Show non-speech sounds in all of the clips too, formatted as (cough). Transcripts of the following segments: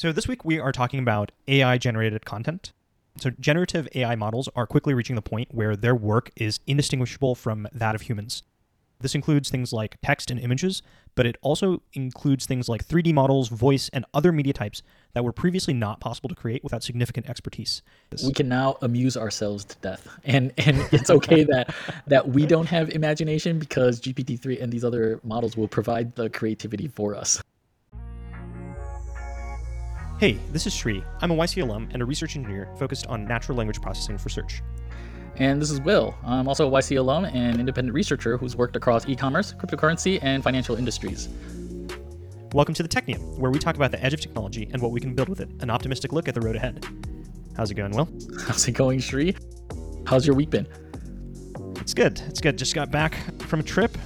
So, this week we are talking about AI generated content. So, generative AI models are quickly reaching the point where their work is indistinguishable from that of humans. This includes things like text and images, but it also includes things like 3D models, voice, and other media types that were previously not possible to create without significant expertise. We can now amuse ourselves to death, and and it's okay that (laughs) that we don't have imagination because GPT-3 and these other models will provide the creativity for us. Hey, this is Shri. I'm a YC alum and a research engineer focused on natural language processing for search. And this is Will. I'm also a YC alum and independent researcher who's worked across e commerce, cryptocurrency, and financial industries. Welcome to the Technium, where we talk about the edge of technology and what we can build with it, an optimistic look at the road ahead. How's it going, Will? (laughs) How's it going, Shri? How's your week been? It's good. It's good. Just got back from a trip,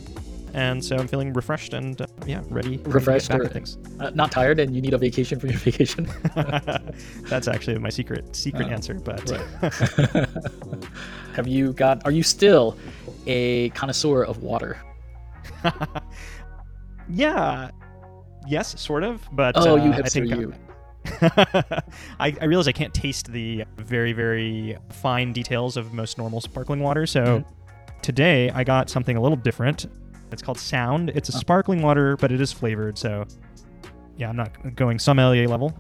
and so I'm feeling refreshed and uh, yeah, ready. Refreshed or things. Uh, not tired, and you need a vacation for your (laughs) vacation. (laughs) That's actually my secret secret Oh, answer. But right. (laughs) Have you got? Are you still a connoisseur of water? yeah, yes, sort of. But Oh, you uh, I hipster, think you. I, I realize I can't taste the very very fine details of most normal sparkling water. So Mm-hmm. today I got something a little different. It's called Sound. It's a Oh. sparkling water, but it is flavored. So yeah, I'm not going sommelier level.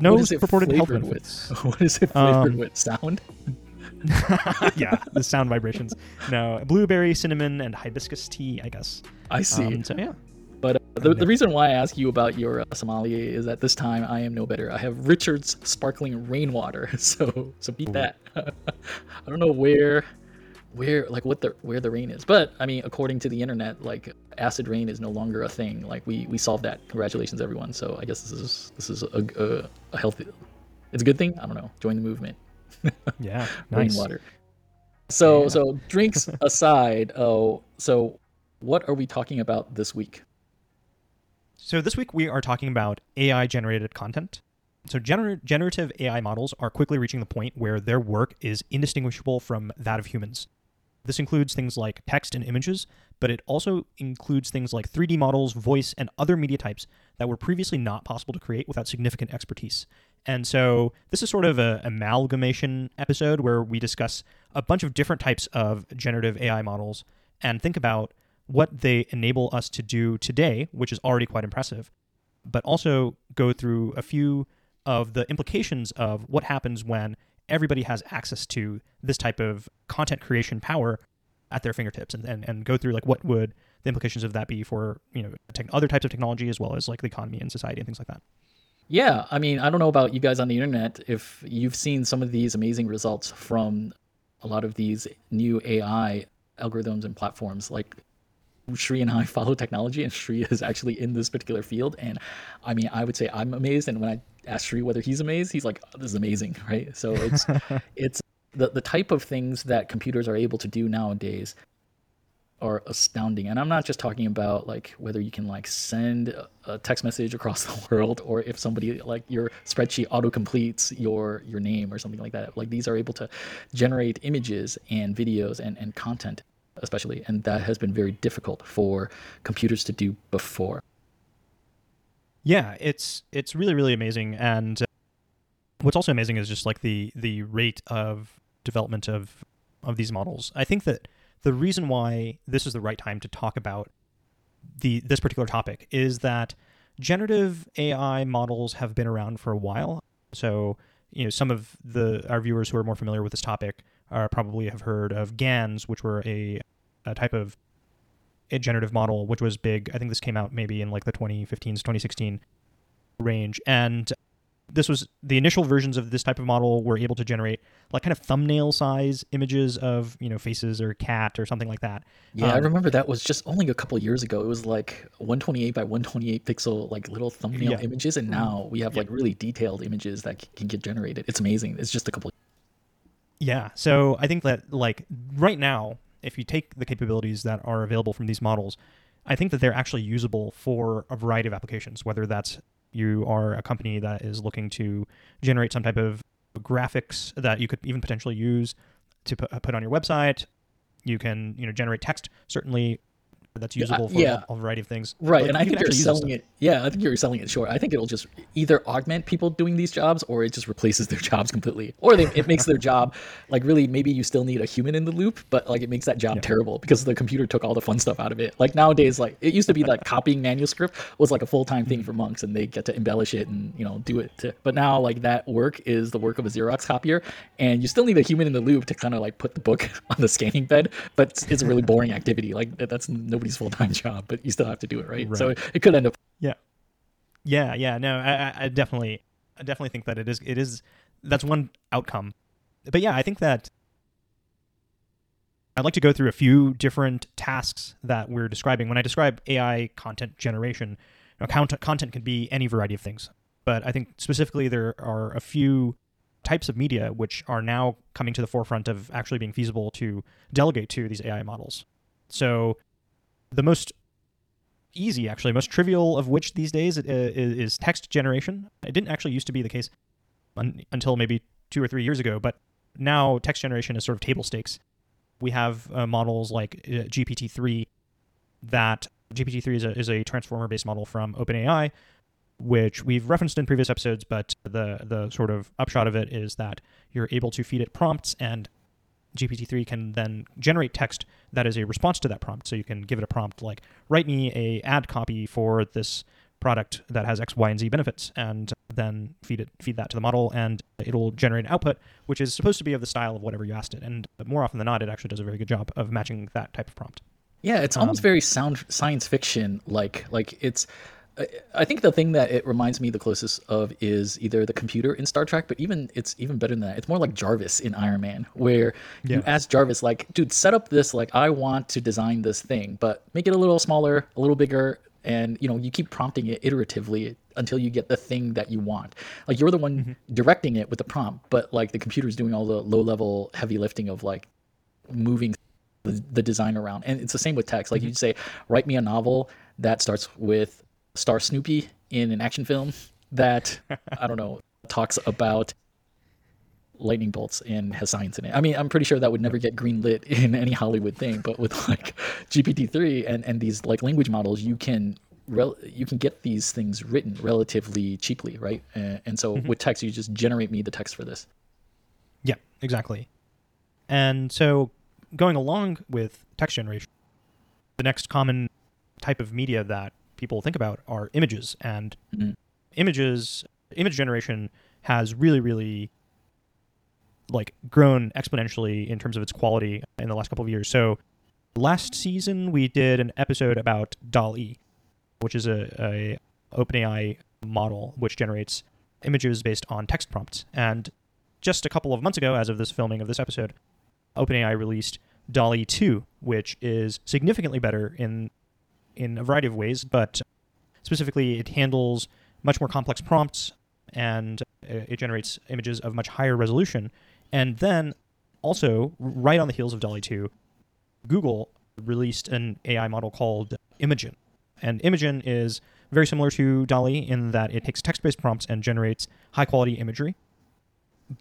No What is it purported health flavored benefits. with? (laughs) What is it flavored Um, with? Sound? (laughs) yeah, the sound vibrations. No, blueberry, cinnamon, and hibiscus tea, I guess. I see. Um, so yeah, But uh, the, the reason why I ask you about your uh, sommelier is that this time I am no better. I have Richard's sparkling rainwater, (laughs) so so beat Ooh. that. I don't know where, where like what the where the rain is, but I mean according to the internet, like acid rain is no longer a thing. Like we we solved that. Congratulations everyone. So I guess this is this is a a, a healthy, it's a good thing. I don't know. Join the movement. yeah, (laughs) nice. Rainwater. So Yeah. so drinks (laughs) aside, oh so what are we talking about this week? So this week we are talking about AI generated content. So gener- generative AI models are quickly reaching the point where their work is indistinguishable from that of humans. This includes things like text and images, but it also includes things like 3D models, voice, and other media types that were previously not possible to create without significant expertise. And so this is sort of a amalgamation episode where we discuss a bunch of different types of generative AI models and think about what they enable us to do today, which is already quite impressive, but also go through a few of the implications of what happens when everybody has access to this type of content creation power at their fingertips and, and, and go through like what would the implications of that be for you know tech other types of technology as well as like the economy and society and things like that Yeah, I mean, I don't know about you guys on the internet if you've seen some of these amazing results from a lot of these new AI algorithms and platforms. Like Shri and I (laughs) follow technology, and Shri is actually in this particular field. And I mean, I would say I'm amazed. And when I ask Shri whether he's amazed, he's like, oh, "This is amazing," (laughs) right? So it's (laughs) it's the the type of things that computers are able to do nowadays are astounding. And i'm not just talking about like whether you can like send a- a text message across (laughs) the world or if somebody like your spreadsheet auto completes your your name or something like that. Like these are able to generate images and videos and, and content especially and that has been very difficult for computers to do before yeah it's it's really really amazing. And uh, what's also amazing is just like the the rate of development of of these models. I think that the reason why this is the right time to talk about the this particular topic is that generative ai models have been around for a while. So you know some of the our viewers who are more familiar with this topic are probably have heard of gans which were a, a type of generative model which was big. I think this came out maybe in like the 2015 2016 range. And this was the initial versions of this type of model were able to generate like kind of thumbnail size images of you know faces or cat or something like that. Yeah i Um, remember that was just only a couple of years ago. It was like 128 by 128 pixel like little thumbnail Yeah. images. And now we have Yeah. like really detailed images that can get generated. It's amazing. It's just a couple Yeah. So I think that like right now, if you take the capabilities that are available from these models, I think that they're actually usable for a variety of applications, whether that's you are a company that is looking to generate some type of graphics that you could even potentially use to put on your website. You can, you know, generate text. Certainly, that's usable for yeah. a variety of things. Right, Like, and I think you're actually use this selling it. Yeah, I think you're selling it short. I think it'll just either augment people doing these jobs, or it just replaces their (laughs) jobs completely, or they, it makes their job like really. Maybe you still need a human in the loop, but like it makes that job terrible because the computer took all the fun stuff out of it. Like nowadays, like it used to be that (laughs) copying manuscript was like a full time thing mm-hmm. for monks, and they get to embellish it and you know do it. To, but now like that work is the work of a Xerox copier, and you still need a human in the loop to kind of like put the book (laughs) on the scanning bed. But it's, it's a really boring activity. Like that's that's full time (laughs) job, but you still have to do it, right? So Right. it, it could end up Yeah, yeah, yeah. No, I, I- I definitely, I definitely think that it is. It is. That's one outcome. But yeah, I think that I'd like to go through a few different tasks that we're describing. When I describe AI content generation, you know, content content can be any variety of things. But I think specifically there are a few types of media which are now coming to the forefront of actually being feasible to delegate to these AI models. So the most easy, actually, most trivial of which these days uh, is, text generation. It didn't actually used to be the case until maybe two or three years ago, but now text generation is sort of table stakes. We have uh, models like uh, GPT-3 that GPT-3 is a, is a transformer-based model from OpenAI, which we've referenced in previous episodes, but the the sort of upshot of it is that you're able to feed it prompts and GPT-3 can then generate text that is a response to that prompt. So you can give it a prompt like, write me a ad copy for this product that has X, Y, and Z benefits, and then feed it feed that to the model, and it'll generate an output which is supposed to be of the style of whatever you asked it. And more often than not, it actually does a very good job of matching that type of prompt. Yeah, it's almost um, very sound science fiction like. Like it's I- I think the thing that it reminds me the closest of is either the computer in Star Trek, but even it's even better than that. It's more like Jarvis in Iron Man, where you Yeah. ask Jarvis like, "Dude, set up this like I want to design this thing, but make it a little smaller, a little bigger." And you know, you keep prompting it iteratively until you get the thing that you want. Like you're the one mm-hmm. directing it with the prompt, but like the computer's doing all the low level heavy lifting of like moving the, the design around. And it's the same with text. Like mm-hmm. you say, write me a novel that starts with Star Snoopy in an action film that (laughs) I don't know talks about lightning bolts and has science in it. I mean, I'm pretty sure that would never get greenlit (laughs) in any Hollywood thing, but with like GPT-3 and and these like language models, you can rel- you can get these things written relatively cheaply, right? And, and so mm-hmm. with text, you just generate me the text for this. Yeah, exactly. And so, going along with text generation, the next common type of media that people think about are images. And Mhm. images, image generation has really, really like grown exponentially in terms of its quality in the last couple of years. So, last season we did an episode about DALL-E, which is a, a OpenAI model which generates images based on text prompts. And just a couple of months ago, as of this filming of this episode, OpenAI released DALL-E 2, which is significantly better in in a variety of ways, but specifically it handles much more complex prompts and uh, it generates images of much higher resolution. And then also, right on the heels of DALL-E 2, Google released an AI model called Imagen. And Imagen is very similar to DALL-E in that it takes text-based prompts and generates high-quality imagery.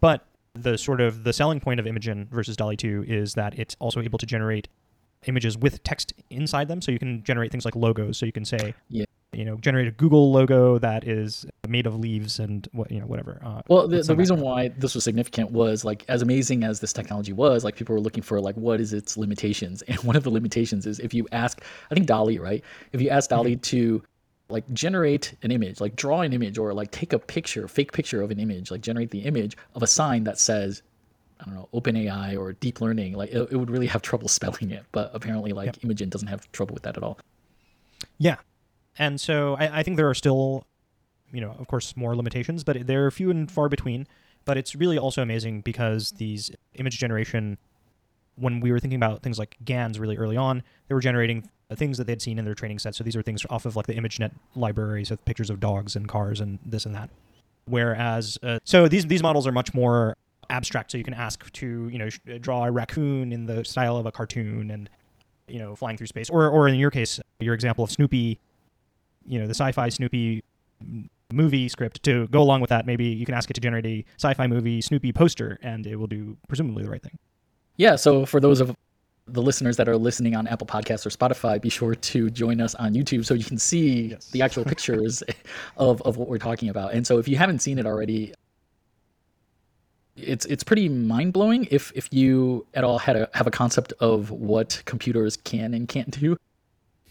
But the sort of the selling point of Imagen versus DALL-E 2 is that it's also able to generate images with text inside them. So you can generate things like logos. So you can say, Yeah. you know, generate a Google logo that is made of leaves and what you know, whatever. Uh, Well, the, the reason why this was significant was like as amazing as this technology was, like people were looking for like what is its limitations, (laughs) and one of the limitations is if you ask, I think DALL-E, right? If you ask DALL-E to like generate an image, like draw an image, or like take a picture, fake picture of an image, like generate the image of a sign that says, I don't know, OpenAI or deep learning, like it, it would really have trouble (laughs) spelling it. But apparently, like Imagen doesn't have trouble with that at all. Yeah. And so I, I think there are still, you know, of course, more limitations, but they're few and far between. But it's really also amazing because these image generation, when we were thinking about things like GANs really early on, they were generating things that they'd seen in their training set. So these are things off of like the ImageNet libraries with pictures of dogs and cars and this and that. Whereas, uh, so these these models are much more abstract. So you can ask to, you know, sh- draw a raccoon in the style of a cartoon and, you know, flying through space. Or, or in your case, your example of Snoopy, you know, the sci-fi Snoopy movie script to go along with that. Maybe you can ask it to generate a sci-fi movie Snoopy poster, and it will do presumably the right thing. Yeah, so for those of the listeners that are listening on Apple Podcasts or Spotify, be sure to join us on YouTube so you can see yes. the actual pictures (laughs) of, of what we're talking about. And so if you haven't seen it already, it's it's pretty mind blowing if if you at all had a have a concept of what computers can and can't do,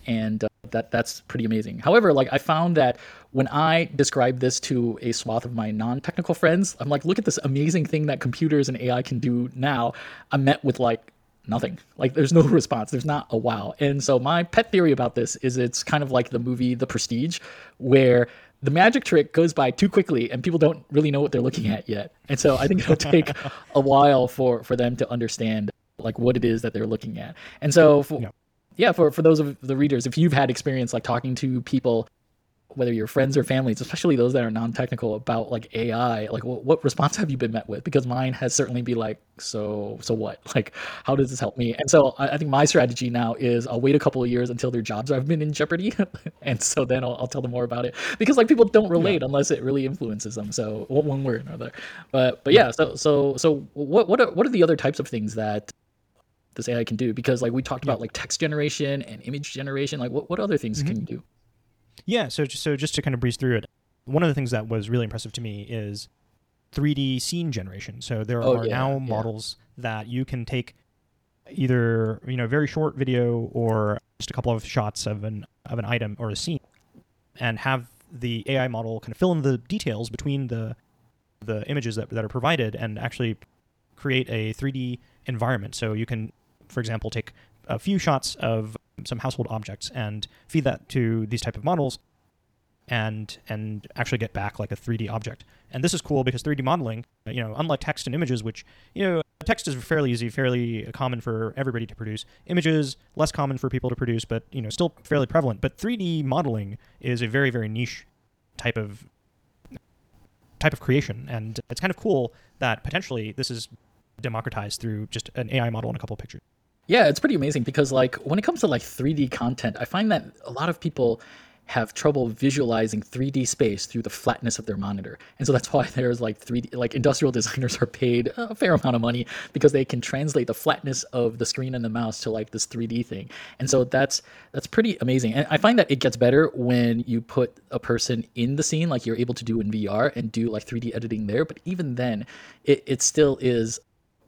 and uh, that that's pretty amazing. However, like I found that when I describe this to a swath of my non technical friends, I'm like, look at this amazing thing that computers and AI can do now. I'm met with like nothing. Like there's no (laughs) response. There's not a wow. And so my pet theory about this is it's kind of like the movie The Prestige, where the magic trick goes by too quickly and people don't really know what they're looking at yet. And so I think it'll (laughs) take a while for for them to understand like what it is that they're looking at. And so for, yeah. yeah, for for those of the readers, if you've had experience like talking to people whether your friends or families, especially those that are non-technical about like AI, like what, what response have you been met with? Because mine has certainly be like, so so what? (laughs) Like, how does this help me? And so I, I think my strategy now is I'll wait a couple of years until their jobs have been in jeopardy, (laughs) and so then I'll, I'll, tell them more about it because like people don't relate yeah. unless it really influences them. So one way or another. But but yeah, so so so what what are, what are the other types of things that this AI can do? Because like we talked yeah. about like text generation and image generation. Like what what other things mm-hmm. can you do? Yeah, so just, so just to kind of breeze through it, one of the things that was really impressive to me is 3D scene generation. So there oh, are yeah, now yeah. models that you can take either you know a very short video or just a couple of shots of an of an item or a scene, and have the AI model kind of fill in the details between the the images that that are provided and actually create a 3D environment. So you can, for example, take a few shots of some household objects and feed that to these type of models and and actually get back like a 3D object. And this is cool because 3D modeling, you know, unlike text and images, which you know, text is fairly easy, fairly common for everybody to produce. Images less common for people to produce, but you know, still fairly prevalent. But 3D modeling is a very very niche type of type of creation, and it's kind of cool that potentially this is democratized through just an AI model and a couple of pictures. Yeah, it's pretty amazing because like when it comes to like 3D content, I find that a lot of people have trouble visualizing 3D space through the flatness of their monitor. And so that's why (laughs) there's like 3D like industrial (laughs) designers are paid a fair amount of money because they can translate the flatness of the screen and the mouse to like this 3D thing. And so that's that's pretty amazing. And I find that it gets better when you put a person in the scene like you're able to do in VR and do like 3D editing there, but even then it, it still is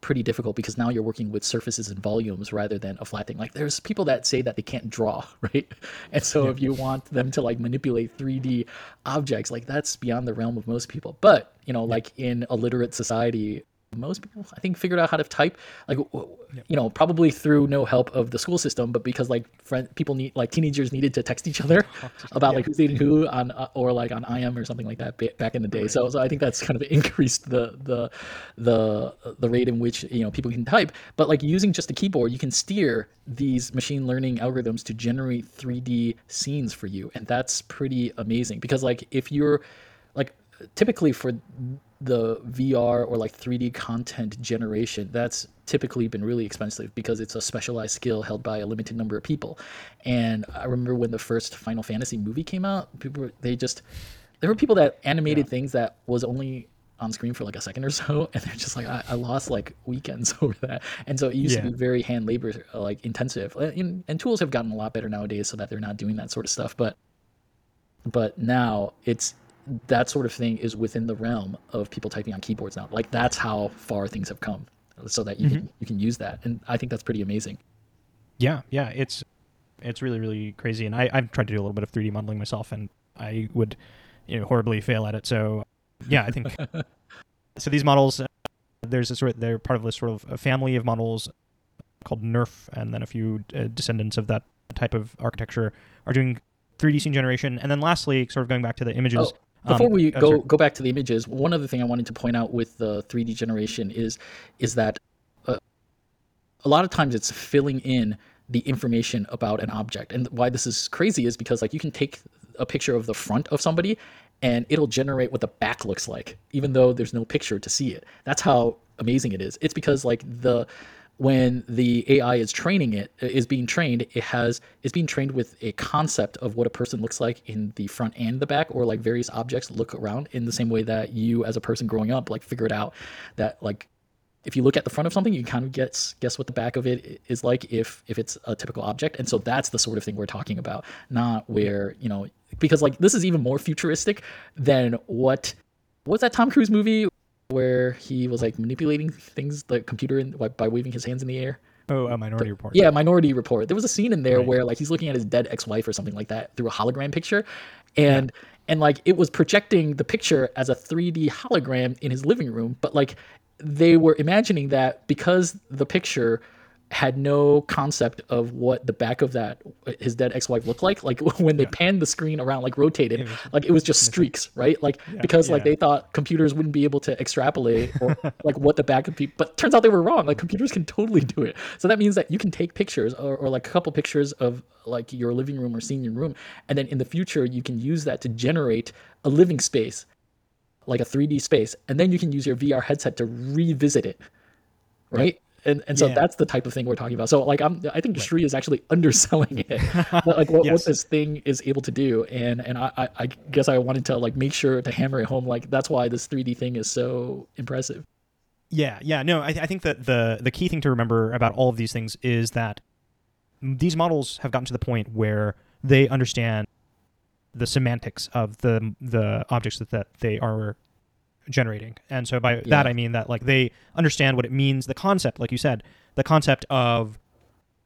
pretty difficult because now you're working with surfaces and volumes rather than a flat thing. Like there's people that say that they can't draw, (laughs) right? And so if you want them to like manipulate 3D objects, like that's beyond the realm of most people. But, you know, like in a literate society, most people i think figured out how to type like you know probably through no help of the school system but because like friend people need like teenagers needed to text each other (laughs) about yeah. like who's dating who on uh, or like on im or something like that back in the day. So so i think that's kind of increased the the the the rate in which you know people can type. But like using just a keyboard you can steer these machine learning algorithms to generate 3d scenes for you. And that's pretty amazing because like if you're like typically for the VR or like 3D content generation, that's typically been really expensive because it's a specialized skill held by a limited number of people. And I remember when the first Final Fantasy movie came out, people were, they just there were people that animated yeah. things that was only on screen for like a second or so (laughs) and they're just like I, I lost like weekends (laughs) over that and so it used yeah. to be very hand labor like intensive and, and tools have gotten a lot better nowadays so that they're not doing that sort of stuff but but now it's that sort of thing is within the realm of people typing on keyboards now. Like that's how far things have come, so that you mm-hmm. can you can use that, and I think that's pretty amazing. Yeah, yeah, it's it's really really crazy, and I I've tried to do a little bit of 3D modeling myself, and I would you know horribly fail at it. So yeah, I think (laughs) so. These models, uh, there's a sort of, they're part of this sort of a family of models called NERF, and then a few uh, descendants of that type of architecture are doing 3D scene generation, and then lastly, sort of going back to the images. Oh before um, we go go back to the images, one other thing I wanted to point out with the 3D generation is is that uh, a lot of times it's filling in the information about an object. And why this is crazy is because like you can take a picture of the front of somebody and it'll generate what the back looks like even though there's no picture to see it. That's how amazing it is. It's because like the when the AI is training it is being trained, it has is being trained with a concept of what a person looks like in the front and the back, or like various objects look around in the same way that you, as a person growing up, like figured out that like if you look at the front of something, you kind of guess guess what the back of it is like if if it's a typical object. And so that's the sort of thing we're talking about, not where you know because like this is even more futuristic than what what's that Tom Cruise movie where he was like manipulating things the computer in, by waving his hands in the air. Oh, a Minority Report. Yeah, Minority Report. There was a scene in there Right. where like he's looking at his dead ex-wife or something like that through a hologram picture, and and like it was projecting the picture as a 3D hologram in his living room, but like they were imagining that because the picture had no concept of what the back of that his dead ex-wife looked like like (laughs) when they panned the screen around like rotated was- like it was just streaks right? Like because like they thought computers wouldn't be able to extrapolate or (laughs) like what the back of people but turns out they were wrong. Like computers can totally do it. So that means that you can take pictures or, or like a couple pictures of like your living room or senior room and then in the future you can use that to generate a living space like a 3d space and then you can use your vr headset to revisit it right and and so Yeah. that's the type of thing we're talking about. So like i'm i think Shri is actually (laughs) underselling it. Like what, Yes. what this thing is able to do. And and I, I i guess i wanted to like make sure to hammer it home. Like that's why this 3d thing is so impressive. Yeah, yeah. No, I, I think that the the key thing to remember about all of these things is that these models have gotten to the point where they understand the semantics of the the objects that, that they are generating. And so by that I mean that like they understand what it means, the concept, like you said, the concept of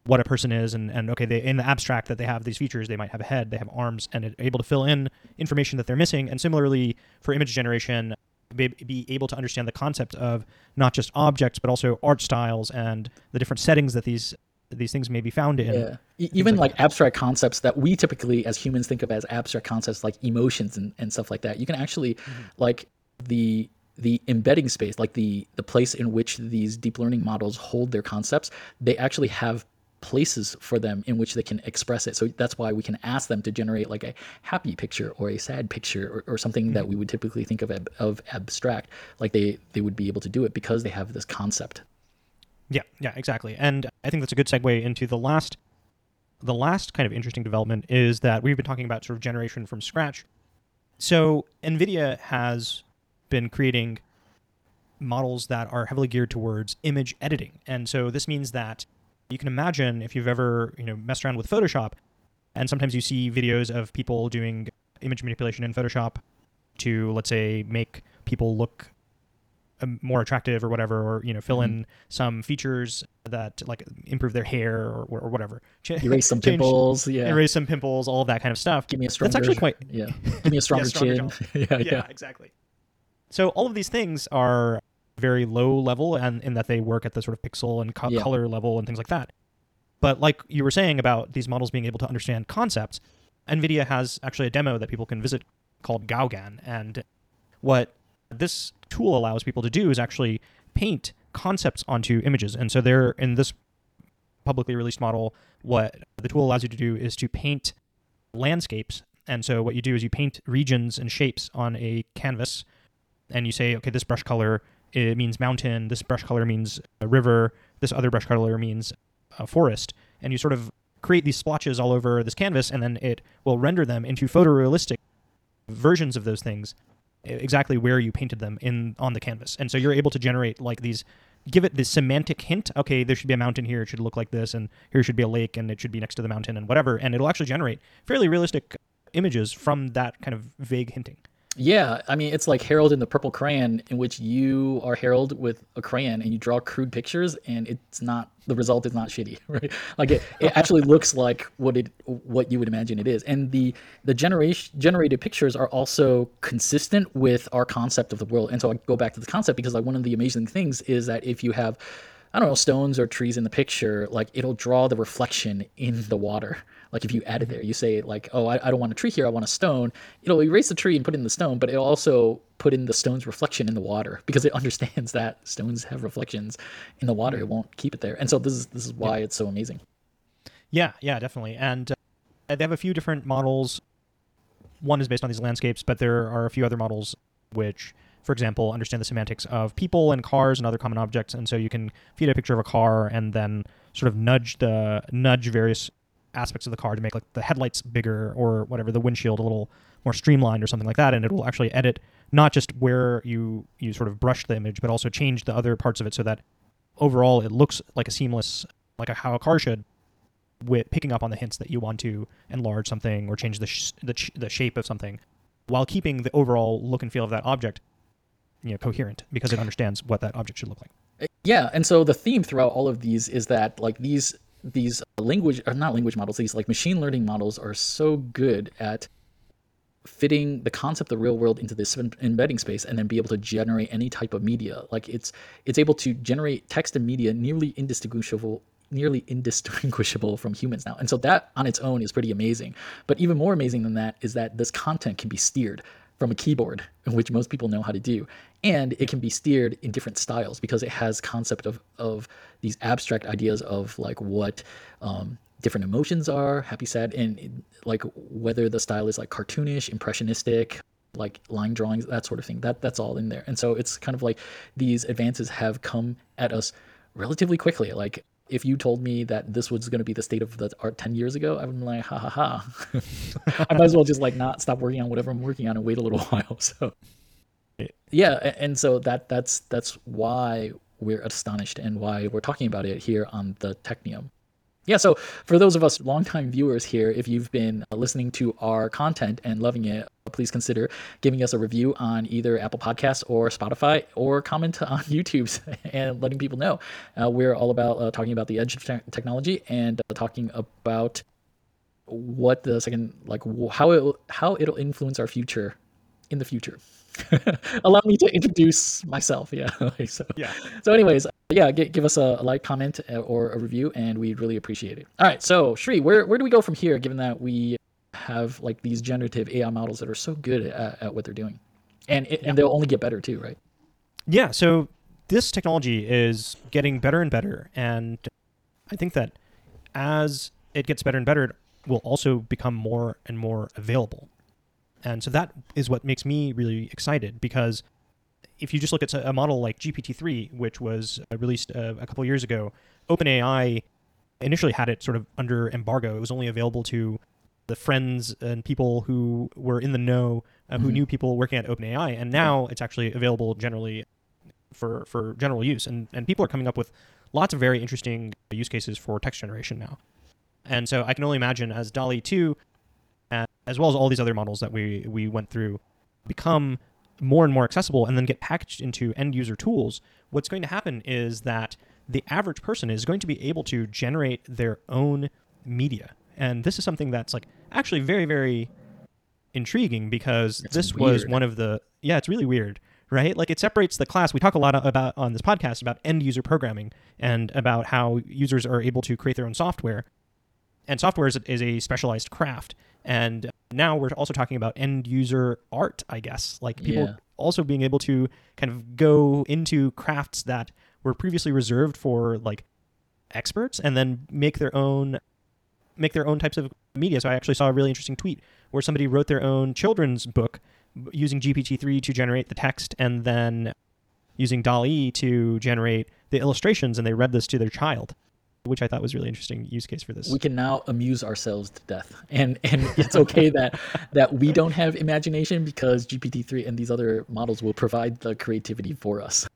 what a person is and, and okay they in the abstract that they have these features they might have a head they have arms and it, able to fill in information that they're missing and similarly for image generation be, be able to understand the concept of not just objects but also art styles and the different settings that these these things may be found in Yeah. Even like like, abstract concepts that we typically as humans think of as abstract concepts like emotions and, and stuff like that. You can actually mm-hmm. like the the embedding space, like the the place in which these deep learning models hold their concepts, they actually have places for them in which they can express it. So that's why we can ask them to generate like a happy picture or a sad picture or, or something that mm-hmm. we would typically think of ab- of abstract. Like they they would be able to do it because they have this concept. Yeah, yeah, exactly. And I think that's a good segue into the last the last kind of interesting development is that we've been talking about sort of generation from scratch. So Nvidia has been creating models that are heavily geared towards image editing. And so this means that you can imagine if you've ever, you know, messed around with Photoshop and sometimes you see videos of people doing image manipulation in Photoshop to let's say make people look um, more attractive or whatever or you know fill in some features that like improve their hair or, or whatever Ch- Erase some (laughs) change- pimples. Yeah. erase some pimples all of that kind of stuff Give me a stronger. that's actually quite Yeah. Give me a (laughs) stronger, stronger chin. (laughs) yeah, yeah. yeah, exactly. So all of these things are very low level, and in that they work at the sort of pixel and co- Yeah. color level and things like that. But like you were saying about these models being able to understand concepts, NVIDIA has actually a demo that people can visit called Gaugan, and what this tool allows people to do is actually paint concepts onto images. And so they're in this publicly released model, what the tool allows you to do is to paint landscapes. And so what you do is you paint regions and shapes on a canvas and you say, okay, this brush color it means mountain, this brush color means a river, this other brush color means a forest, and you sort of create these splotches all over this canvas, and then it will render them into photorealistic versions of those things, exactly where you painted them in on the canvas. And so you're able to generate like these, give it this semantic hint. Okay, there should be a mountain here; it should look like this, and here should be a lake, and it should be next to the mountain, and whatever. And it'll actually generate fairly realistic images from that kind of vague hinting. Yeah, I mean, it's like Harold and the Purple Crayon, in which you are Harold with a crayon and you draw crude pictures, and it's not the result is not shitty, (laughs) right? Like it, it actually looks like what it what you would imagine it is, and the the generation generated pictures are also consistent with our concept of the world. And so I go back to the concept because like one of the amazing things is that if you have I don't know, stones or trees in the picture, like it'll draw the reflection in the water. Like if you add it there, you say like, oh, I, I don't want a tree here, I want a stone. It'll erase the tree and put in the stone, but it'll also put in the stone's reflection in the water (laughs) because it understands that stones have reflections in the water. It won't keep it there. And so this is this is why it's so amazing. Yeah, yeah, definitely. And uh, they have a few different models. One is based on these landscapes, but there are a few other models which, for example, understand the semantics of people and cars and other common objects. And so you can feed a picture of a car and then sort of nudge the nudge various aspects of the car to make like the headlights bigger or whatever, the windshield a little more streamlined or something like that, and it will actually edit not just where you you sort of brush the image, but also change the other parts of it so that overall it looks like a seamless, like a, how a car should, with picking up on the hints that you want to enlarge something or change the sh- the, sh- the shape of something, while keeping the overall look and feel of that object, you know, coherent because it understands what that object should look like. Uh, yeah, and so the theme throughout all of these is that like these these language or not language models, these like machine learning models are so good at fitting the concept of the real world into this embedding space and then be able to generate any type of media. Like it's it's able to generate text and media nearly indistinguishable nearly indistinguishable from humans now. And so that on its own is pretty amazing. But even more amazing than that is that this content can be steered from a keyboard which most people know how to do. And it can be steered in different styles because it has concept of of these abstract ideas of like what um, different emotions are happy sad and like whether the style is like cartoonish impressionistic like line drawings that sort of thing. That that's all in there. And so it's kind of like these advances have come at us relatively quickly. Like if you told me that this was going to be the state of the art 10 years ago i would be like ha ha ha. (laughs) I might as well just like not stop working on whatever i'm working on and wait a little (laughs) while so. Yeah. And so that that's that's why we're astonished and why we're talking about it here on the technium yeah, so for those of us longtime viewers here, if you've been listening to our content and loving it, please consider giving us a review on either Apple Podcasts or Spotify or comment (laughs) on YouTube and letting people know. Uh, we're all about uh, talking about the edge of te- technology and uh, talking about what the second, like how it how it'll influence our future in the future. (laughs) Allow me to introduce myself. Yeah. (laughs) so, yeah. So, anyways, yeah, g- give us a, a, like, comment, uh, or a review, and we'd really appreciate it. All right. So, Shri, where where do we go from here? Given that we have like these generative AI models that are so good at, at what they're doing, and it, yeah. and they'll only get better too, right? Yeah. So this technology is getting better and better, and I think that as it gets better and better, it will also become more and more available. And so that is what makes me really excited because if you just look at a model like GPT-3, which was uh, released uh, a couple years ago, OpenAI initially had it sort of under embargo. It was only available to the friends and people who were in the know, uh, who mm-hmm. knew people working at OpenAI, and now it's actually available generally for for general use. And and people are coming up with lots of very interesting use cases for text generation now. And so I can only imagine as DALL-E 2 as well as all these other models that we we went through, become more and more accessible and then get packaged into end user tools, what's going to happen is that the average person is going to be able to generate their own media. And this is something that's like actually very, very intriguing because it's this weird. was one of the yeah, it's really weird, right? Like it separates the class. We talk a lot about on this podcast about end user programming and about how users are able to create their own software. And software is, is a specialized craft. And now we're also talking about end user art, I guess. Like people yeah. also being able to kind of go into crafts that were previously reserved for like experts and then make their own make their own types of media. So I actually saw a really interesting tweet where somebody wrote their own children's book using GPT-3 to generate the text and then using DALL-E to generate the illustrations and they read this to their child which I thought was really interesting use case for this. We can now amuse ourselves to death, and and it's okay that (laughs) that we don't have imagination because GPT three and these other models will provide the creativity for us.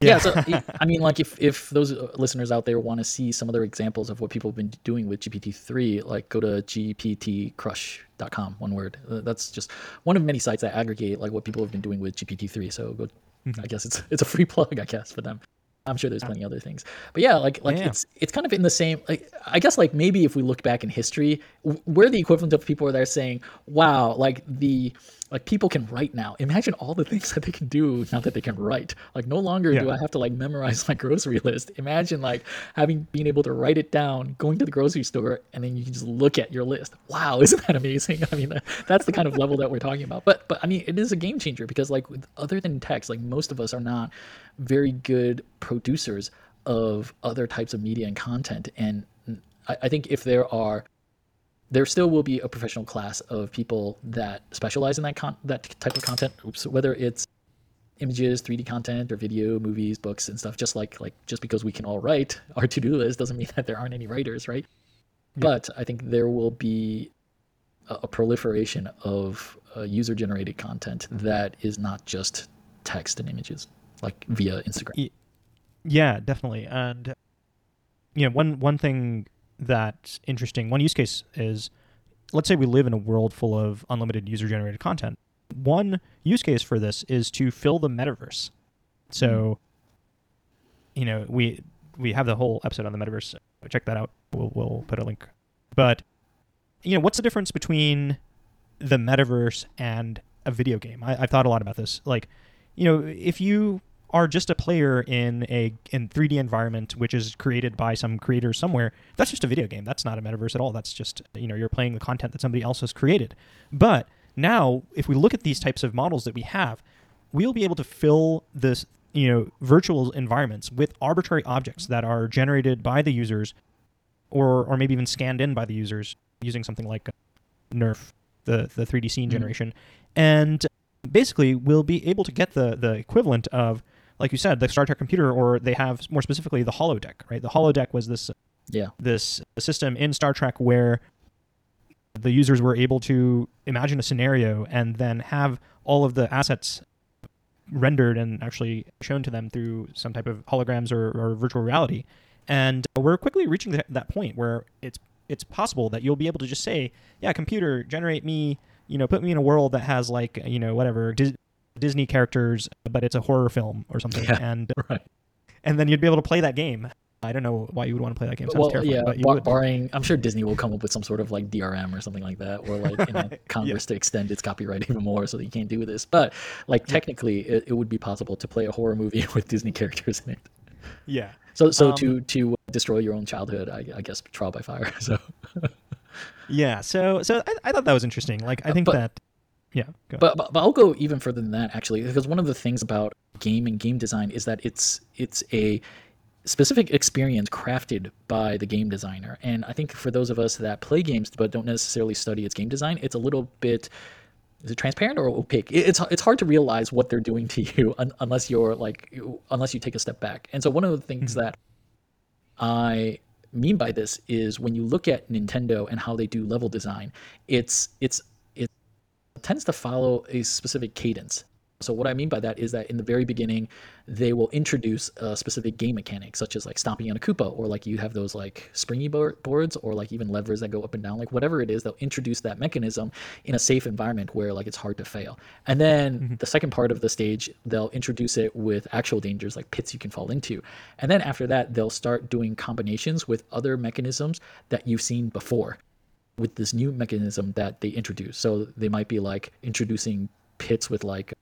Yeah. yeah so I mean, like if if those listeners out there want to see some other examples of what people have been doing with GPT three, like go to gptcrush.com. One word. Uh, that's just one of many sites that aggregate like what people have been doing with GPT three. So go. Mm-hmm. I guess it's it's a free (laughs) plug, I guess, for them. I'm sure there's plenty other things, but yeah, like like yeah. it's it's kind of in the same. Like I guess like maybe if we look back in history, we're the equivalent of people that are saying, "Wow, like the like people can write now. Imagine all the things (laughs) that they can do now that they can write. Like no longer yeah. do I have to like memorize my grocery (laughs) list. Imagine like having being able to write it down, going to the grocery store, and then you can just look at your list. Wow, (laughs) isn't that amazing? I mean, that's the kind of level that we're talking about. But but I mean, it is a game changer because like other than text, like most of us are not very good producers of other types of media and content. And I, I think if there are there still will be a professional class of people that specialize in that con- that type of content. Oops, whether it's images, 3D content, or video, movies, books, and stuff. Just like like just because we can all write (laughs) our to-do list doesn't mean that there aren't any writers, right? But I think there will be a, a proliferation of uh, user generated content that is not just text and images, like via Instagram. Yeah, definitely. And you know, one one thing that's interesting, one use case is let's say we live in a world full of unlimited user generated content. One use case for this is to fill the metaverse. So, mm. you know, we we have the whole episode on the metaverse. Check that out. We'll we'll put a link. But you know, what's the difference between the metaverse and a video game? I, I've thought a lot about this. Like, you know, if you are just a player in a in 3D environment which is created by some creator somewhere, that's just a video game. That's not a metaverse at all. That's just you know you're playing the content that somebody else has created. But now, if we look at these types of models that we have, we'll be able to fill this you know virtual environments with arbitrary objects that are generated by the users or or maybe even scanned in by the users using something like nerf the the 3d scene mm-hmm. generation and basically we'll be able to get the the equivalent of like you said the star trek computer or they have more specifically the holodeck right the holodeck was this yeah this system in star trek where the users were able to imagine a scenario and then have all of the assets rendered and actually shown to them through some type of holograms or, or virtual reality. And we're quickly reaching that, that point where it's it's possible that you'll be able to just say, "Yeah, computer, generate me, you know, put me in a world that has like, you know, whatever Dis- Disney characters, but it's a horror film or something." Yeah, and (laughs) right. and then you'd be able to play that game. I don't know why you would want to play that game. Sounds well, terrifying, yeah, but bar- barring, I'm sure Disney will come up with some sort of like DRM or something like that, or like you know, (laughs) Congress to extend its copyright even more so that you can't do this. But like technically, it, it would be possible to play a horror movie (laughs) with Disney characters in it. Yeah. So so um, to to destroy your own childhood, I, I guess trial by fire. So. yeah. So so I, I thought that was interesting. Like I think but, that. Yeah, but, but but I'll go even further than that actually, because one of the things about game and game design is that it's it's a specific experience crafted by the game designer. And I think for those of us that play games but don't necessarily study its game design, it's a little bit is it transparent or opaque? It's it's hard to realize what they're doing (laughs) to you un, unless you're like unless you take a step back. And so one of the things mm-hmm. that I mean by this is when you look at Nintendo and how they do level design, it's it's it tends to follow a specific cadence. So what I mean by that is that in the very beginning, they will introduce a specific game mechanic, such as like stomping on a Koopa, or like you have those like springy boards, or like even levers that go up and down, like whatever it is, they'll introduce that mechanism in a safe environment where like it's hard to fail. And then mm-hmm. the second part of the stage, they'll introduce it with actual dangers like pits you can fall into. And then after that, they'll start doing combinations with other mechanisms that you've seen before with this new mechanism that they introduce. So they might be like introducing pits with like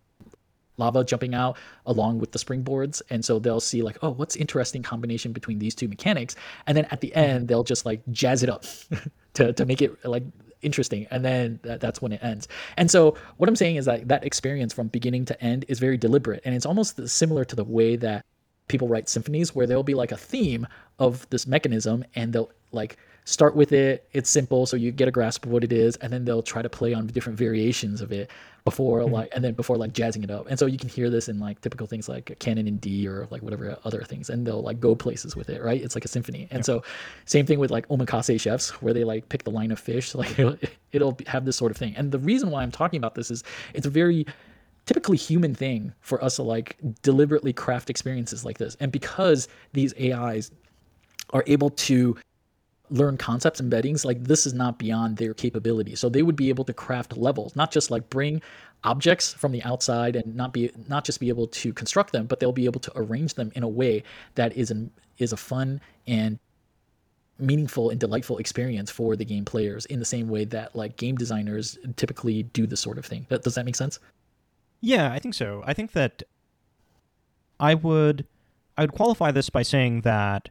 lava jumping out along with the springboards. And so they'll see like oh what's interesting combination between these two mechanics? And then at the mm-hmm. end they'll just like jazz it up (laughs) to, to make it like interesting. And then that, that's when it ends. And so what i'm saying is that that experience from beginning to end is very deliberate. And it's almost similar to the way that people write symphonies where there'll be like a theme of this mechanism and they'll like start with it it's simple so you get a grasp of what it is and then they'll try to play on different variations of it before mm-hmm. like and then before like jazzing it up. And so you can hear this in like typical things like canon in d or like whatever other things and they'll like go places with it right? It's like a symphony. And yeah. so same thing with like omakase chefs where they like pick the line of fish (laughs) like it'll, it'll have this sort of thing. And the reason why i'm talking about this is it's a very typically human thing for us to like deliberately craft experiences like this. And because these ais are able to learn concepts embeddings like this is not beyond their capability. So they would be able to craft levels not just like bring objects from the outside and not be not just be able to construct them but they'll be able to arrange them in a way that is an is a fun and meaningful and delightful experience for the game players in the same way that like game designers typically do this sort of thing. Does that make sense? Yeah i think so. I think that i would i would qualify this by saying that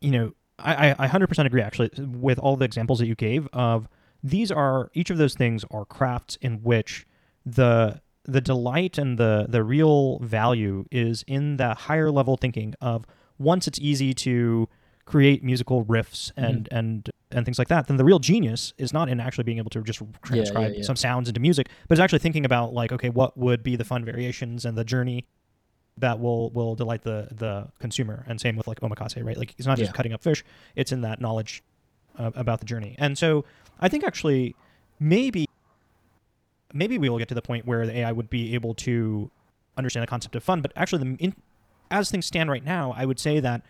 you know I, I 100% agree actually with all the examples that you gave of these are each of those things are crafts in which the the delight and the the real value is in the higher level thinking of once it's easy to create musical riffs and mm-hmm. and and things like that then the real genius is not in actually being able to just transcribe yeah, yeah, yeah. some sounds into music but it's actually thinking about like okay what would be the fun variations and the journey that will will delight the the consumer. And same with like omakase, right? Like it's not just yeah. cutting up fish; it's in that knowledge uh, about the journey. And so I think actually maybe maybe we will get to the point where the AI would be able to understand the concept of fun. But actually, the, in, as things stand right now, I would say that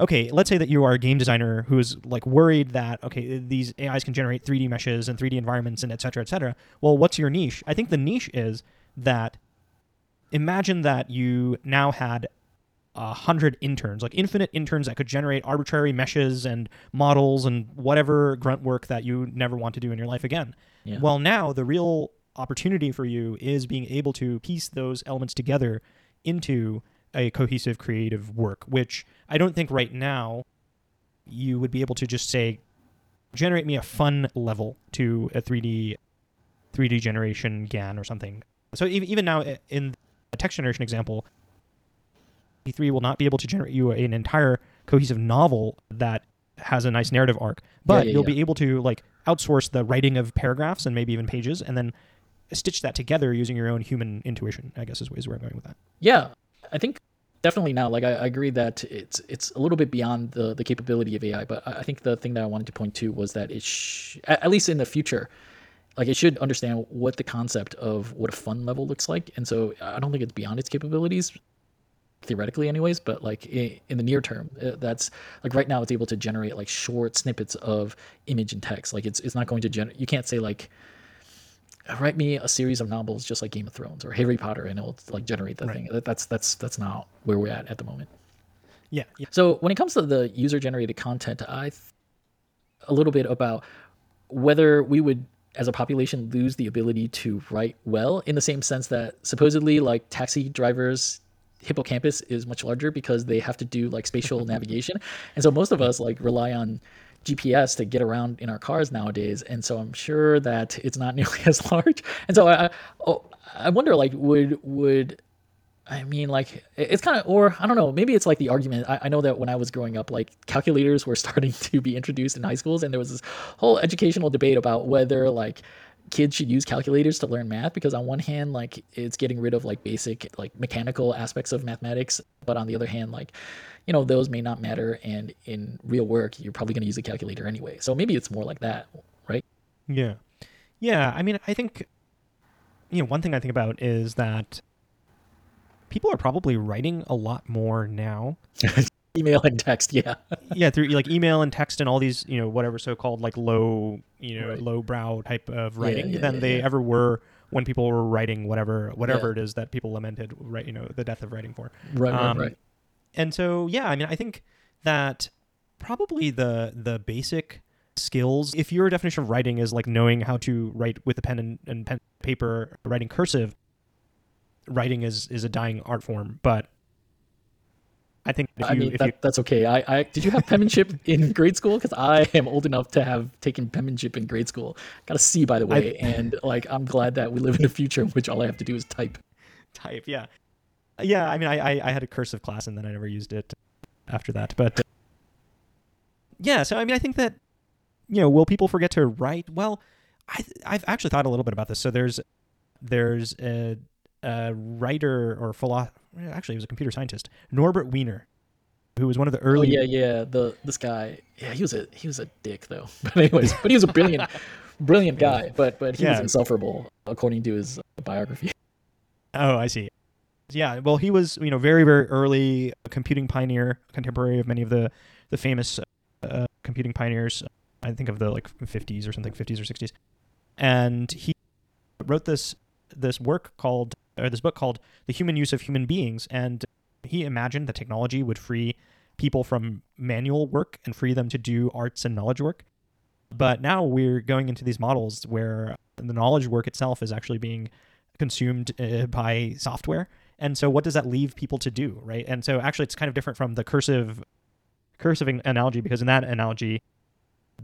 okay, let's say that you are a game designer who is like worried that okay, these AIs can generate 3D meshes and 3D environments and et cetera, et cetera. Well, what's your niche? I think the niche is that imagine that you now had a hundred interns, like infinite interns that could generate arbitrary meshes and models and whatever grunt work that you never want to do in your life again. Yeah. Well, now the real opportunity for you is being able to piece those elements together into a cohesive creative work, which I don't think right now you would be able to just say, generate me a fun level to a 3D 3D generation GAN or something. So even even now in a text generation example, E3 will not be able to generate you an entire cohesive novel that has a nice narrative arc, but yeah, you'll yeah. be able to like outsource the writing of paragraphs and maybe even pages, and then stitch that together using your own human intuition. I guess is, is where I'm going with that. Yeah, I think definitely now. Like I, I agree that it's it's a little bit beyond the the capability of AI, but I I think the thing that I wanted to point to was that it sh- at at least in the future, like it should understand what the concept of what a fun level looks like, and so I don't think it's beyond its capabilities theoretically anyways but like in, in the near term uh, that's like right now it's able to generate like short snippets of image and text like it's it's not going to generate you can't say like write me a series of novels just like game of thrones or harry potter and it'll like generate that Right. thing that, that's that's that's not where we're at at the moment Yeah, yeah. so when it comes to the user generated content, I th- a little bit about whether we would as a population lose the ability to write well in the same sense that supposedly like taxi drivers hippocampus is much larger because they have to do like spatial (laughs) navigation. And so most of us like rely on gps to get around in our cars nowadays. And so i'm sure that it's not (laughs) nearly as large. And so i I- oh, i wonder like would would I mean, like it's kind of, or I don't know, maybe it's like the argument. I, I know that when I was growing up, like calculators were (laughs) starting to be introduced in high schools, and there was this whole educational debate about whether like kids should use calculators to learn math because on one hand, like it's getting rid of like basic like mechanical aspects of mathematics, but on the other hand, like you know those may not matter, and in real work, you're probably going to use a calculator anyway. So maybe it's more like that, right? Yeah. Yeah. I mean, I think, you know, one thing I think about is that people are probably writing a lot more now. (laughs) Email and text, yeah. yeah, through like email and text and all these, you know, whatever so called like low, you know, Right. low brow type of writing yeah, than yeah, they yeah. ever were when people were writing whatever whatever Yeah. it is that people lamented, right, you know, the death of writing for. Right, right, Um, right. and so yeah i mean i think that probably the the basic skills if your definition of writing is like knowing how to write with a pen and, and pen paper writing cursive writing is is a dying art form but i think if I you, mean, if that, you that's okay. I, I did you have penmanship (laughs) in grade school? Because I am old enough to have taken penmanship in grade school. Got a C, by the way, and like I'm glad that we live in a future in which all I have to do is type. type yeah yeah i mean I, I i had a cursive class and then i never used it after that but yeah so i mean i think that you know will people forget to write well i i've actually thought a little bit about this so there's there's a, a writer or philosopher actually he was a computer scientist norbert wiener who was one of the Oh early yeah, yeah. The this guy, yeah, he was a he was a dick though. (laughs) But anyways, but he was a brilliant, (laughs) brilliant guy. But but he was insufferable according to his biography. Oh, I see. Yeah, well, he was you know very very early computing pioneer, contemporary of many of the the famous uh, computing pioneers. I think of the like 50s or something, 50s or 60s, and he wrote this this work called or this book called The Human Use of Human Beings, and he imagined that technology would free people from manual work and free them to do arts and knowledge work. But now we're going into these models where the knowledge work itself is actually being consumed uh, by software. And so what does that leave people to do, right? And so actually it's kind of different from the cursive cursive analogy because in that analogy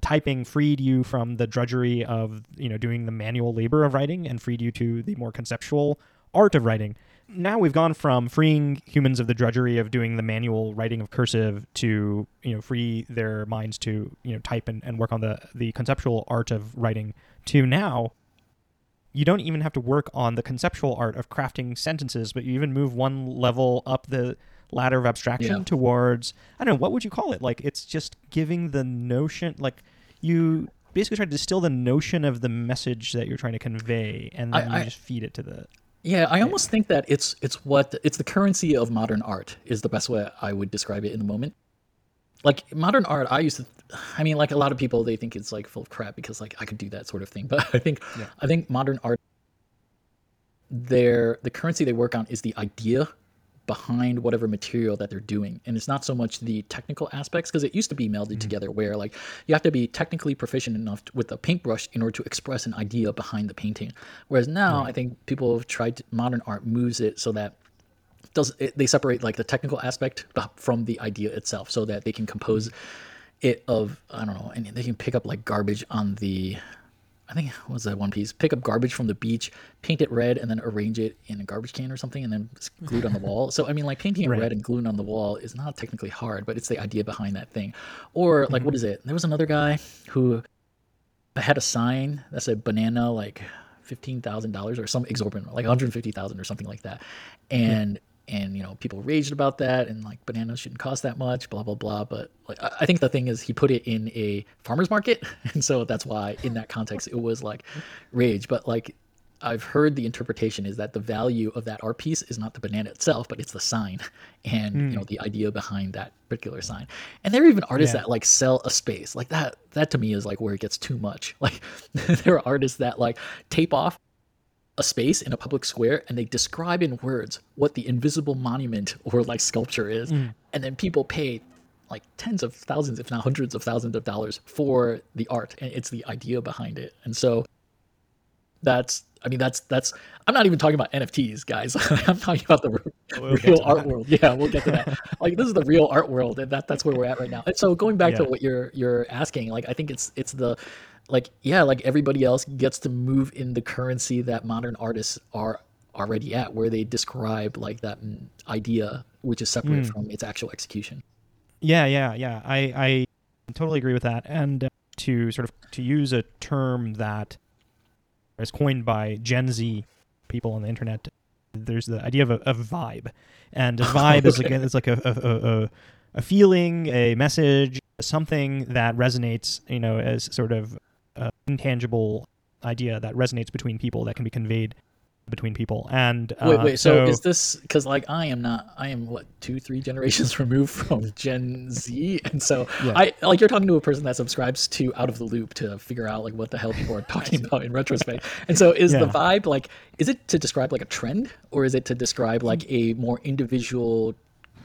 typing freed you from the drudgery of, you know, doing the manual labor of writing and freed you to the more conceptual art of writing. Now we've gone from freeing humans of the drudgery of doing the manual writing of cursive to, you know, free their minds to, you know, type and, and work on the the conceptual art of writing to now you don't even have to work on the conceptual art of crafting sentences, but you even move one level up the ladder of abstraction Yeah. towards I don't know what would you call it? Like it's just giving the notion like you basically try to distill the notion of the message that you're trying to convey, and then I- you I- just feed it to the. Yeah, I almost think that it's it's what it's the currency of modern art is the best way I would describe it in the moment. Like modern art, I used to, I mean, like a lot of people, they think it's like full of crap because like I could do that sort of thing. (laughs) But I think Yeah. I think modern art, their the currency they work on is the idea behind whatever material that they're doing. And it's not so much the technical aspects because it used to be melded mm-hmm. together where like you have to be technically proficient enough t- with a paintbrush in order to express an idea behind the painting. Whereas now i think people have tried to, modern art moves it so that does it, they separate like the technical aspect from the idea itself so that they can compose mm-hmm. it of i don't know and they can pick up like garbage on the I think what was that one piece? Pick up garbage from the beach, paint it red, and then arrange it in a garbage can or something, and then glue it on the wall. (laughs) So I mean, like painting it Right. red and gluing on the wall is not technically hard, but it's the idea behind that thing. Or like, what mm-hmm. is it? There was another guy who had a sign that said banana like fifteen thousand dollars or some exorbitant, like one hundred fifty thousand or something like that, and and you know people raged about that and like bananas shouldn't cost that much, blah blah blah. But like I think the thing is he put it in a farmer's market, (laughs) and so that's why in that context it was like rage. But like I've heard the interpretation is that the value of that art piece is not the banana itself, but it's the sign (laughs) and you know hmm. the idea behind that particular sign. And there are even artists Yeah. that like sell a space like that. That to me is like where it gets too much. (laughs) Like there are artists that like tape off a space in a public square and they describe in words what the invisible monument (laughs) or like sculpture is. Mm. And then people pay like tens of thousands if not hundreds of thousands of dollars for the art and it's the idea behind it. And so that's i mean that's that's i'm not even talking about nfts guys. (laughs) I'm talking about the We'll real art that. world. Yeah we'll get to that. (laughs) Like this is the real art world and that that's where we're at right now. And so going back to what you're you're asking like i think it's it's the like yeah like everybody else gets to move in the currency that modern artists are already at where they describe like that mm, idea which is separate Hmm. from its actual execution Yeah, yeah, yeah. I I totally agree with that. And uh, to sort of to use a term that is coined by Gen Z people on the internet, there's the idea of a, vibe, and a (laughs) vibe is like it's like a, a a a feeling, a message, something that resonates, you know, as sort of uh, intangible idea that resonates between people that can be conveyed between people. And uh, wait wait so, is this because like i am not i am what two three generations (laughs) removed from gen z and so Yeah. i like you're talking to a person that subscribes to out of the loop to figure out like what the hell people are (laughs) talking about in retrospect and so is the vibe like is it to describe like a trend or is it to describe like a more individual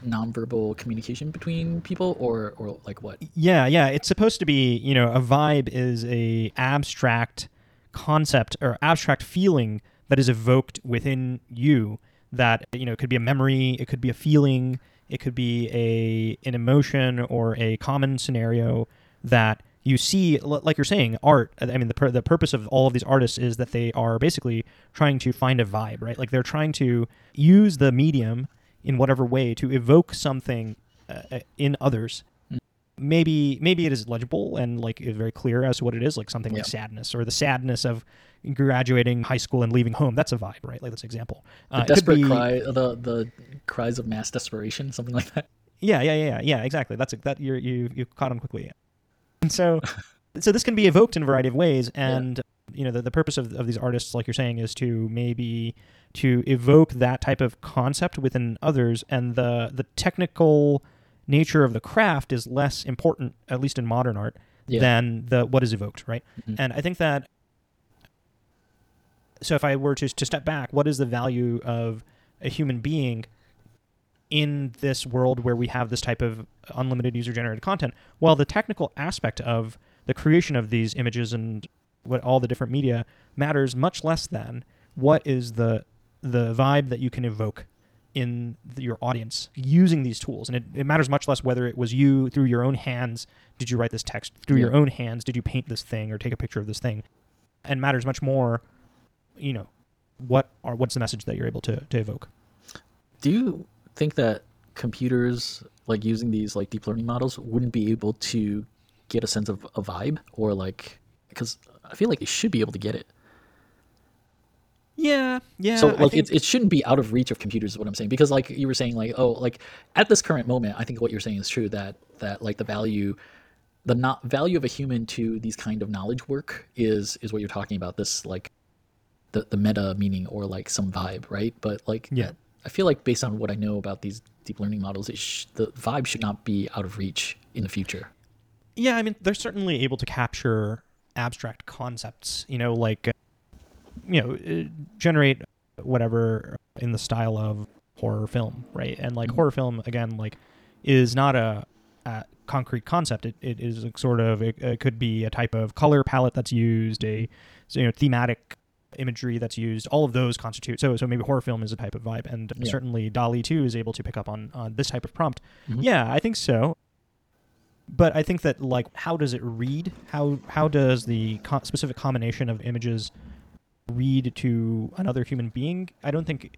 nonverbal communication between people or or like what? Yeah, yeah. It's supposed to be, you know, a vibe is a abstract concept or abstract feeling that is evoked within you that, you know, it could be a memory, it could be a feeling, it could be a an emotion or a common scenario that you see like you're saying art. I mean the, pur- the purpose of all of these artists is that they are basically trying to find a vibe right? Like they're trying to use the medium in whatever way to evoke something uh, in others maybe maybe it is legible and like very clear as to what it is like something like sadness or the sadness of graduating high school and leaving home that's a vibe right like that's an example the Uh, it desperate be- cry the the cries of mass desperation something like that yeah, yeah, yeah, yeah. Exactly. That's that. You you you caught on quickly. And so, (laughs) so this can be evoked in a variety of ways. And you know, the, the purpose of, of these artists, like you're saying, is to maybe to evoke that type of concept within others. And the the technical nature of the craft is less important, at least in modern art, Yeah. than the what is evoked, right? Mhm. And I think that. So if I were to to step back, what is the value of a human being in this world where we have this type of unlimited user generated content well the technical aspect of the creation of these images and what all the different media matters much less than what is the the vibe that you can evoke in the, your audience using these tools. And it, it matters much less whether it was you through your own hands did you write this text through your own hands did you paint this thing or take a picture of this thing. And matters much more you know what are what's the message that you're able to, to evoke. Do you think that computers like using these like deep learning models wouldn't be able to get a sense of a vibe or like because i feel like they should be able to get it yeah yeah so like think- it, it shouldn't be out of reach of computers is what i'm saying because like you were saying like oh like at this current moment i think what you're saying is true that that like the value the not value of a human to these kind of knowledge work is is what you're talking about. This like the the meta meaning or like some vibe, right? But like Yeah. I feel like based on what I know about these deep learning models, it sh- the vibe should not be out of reach in the future. Yeah, I mean, they're certainly able to capture abstract concepts, you know, like, uh, you know, uh, generate whatever in the style of horror film, right? And like Mhm. horror film, again, like, is not a, a concrete concept. It, it is a sort of, it, it could be a type of color palette that's used, a, you know, thematic imagery that's used all of those constitute so so maybe horror film is a type of vibe and Yeah. certainly DALL-E 2 is able to pick up on on this type of prompt Mhm. yeah i think so but I think that like how does it read? How how does the co- specific combination of images read to another human being? I don't think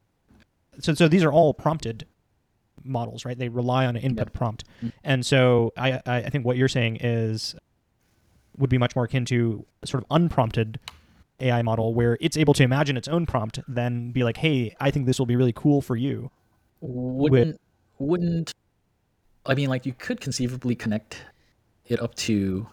so. So these are all prompted models, right? They rely on an input Yep. prompt, Mm. and so I I I think what you're saying is would be much more akin to sort of unprompted AI model where it's able to imagine its own prompt, then be like, hey, I think this will be really cool for you. Wouldn't wouldn't I mean like you could conceivably connect it up to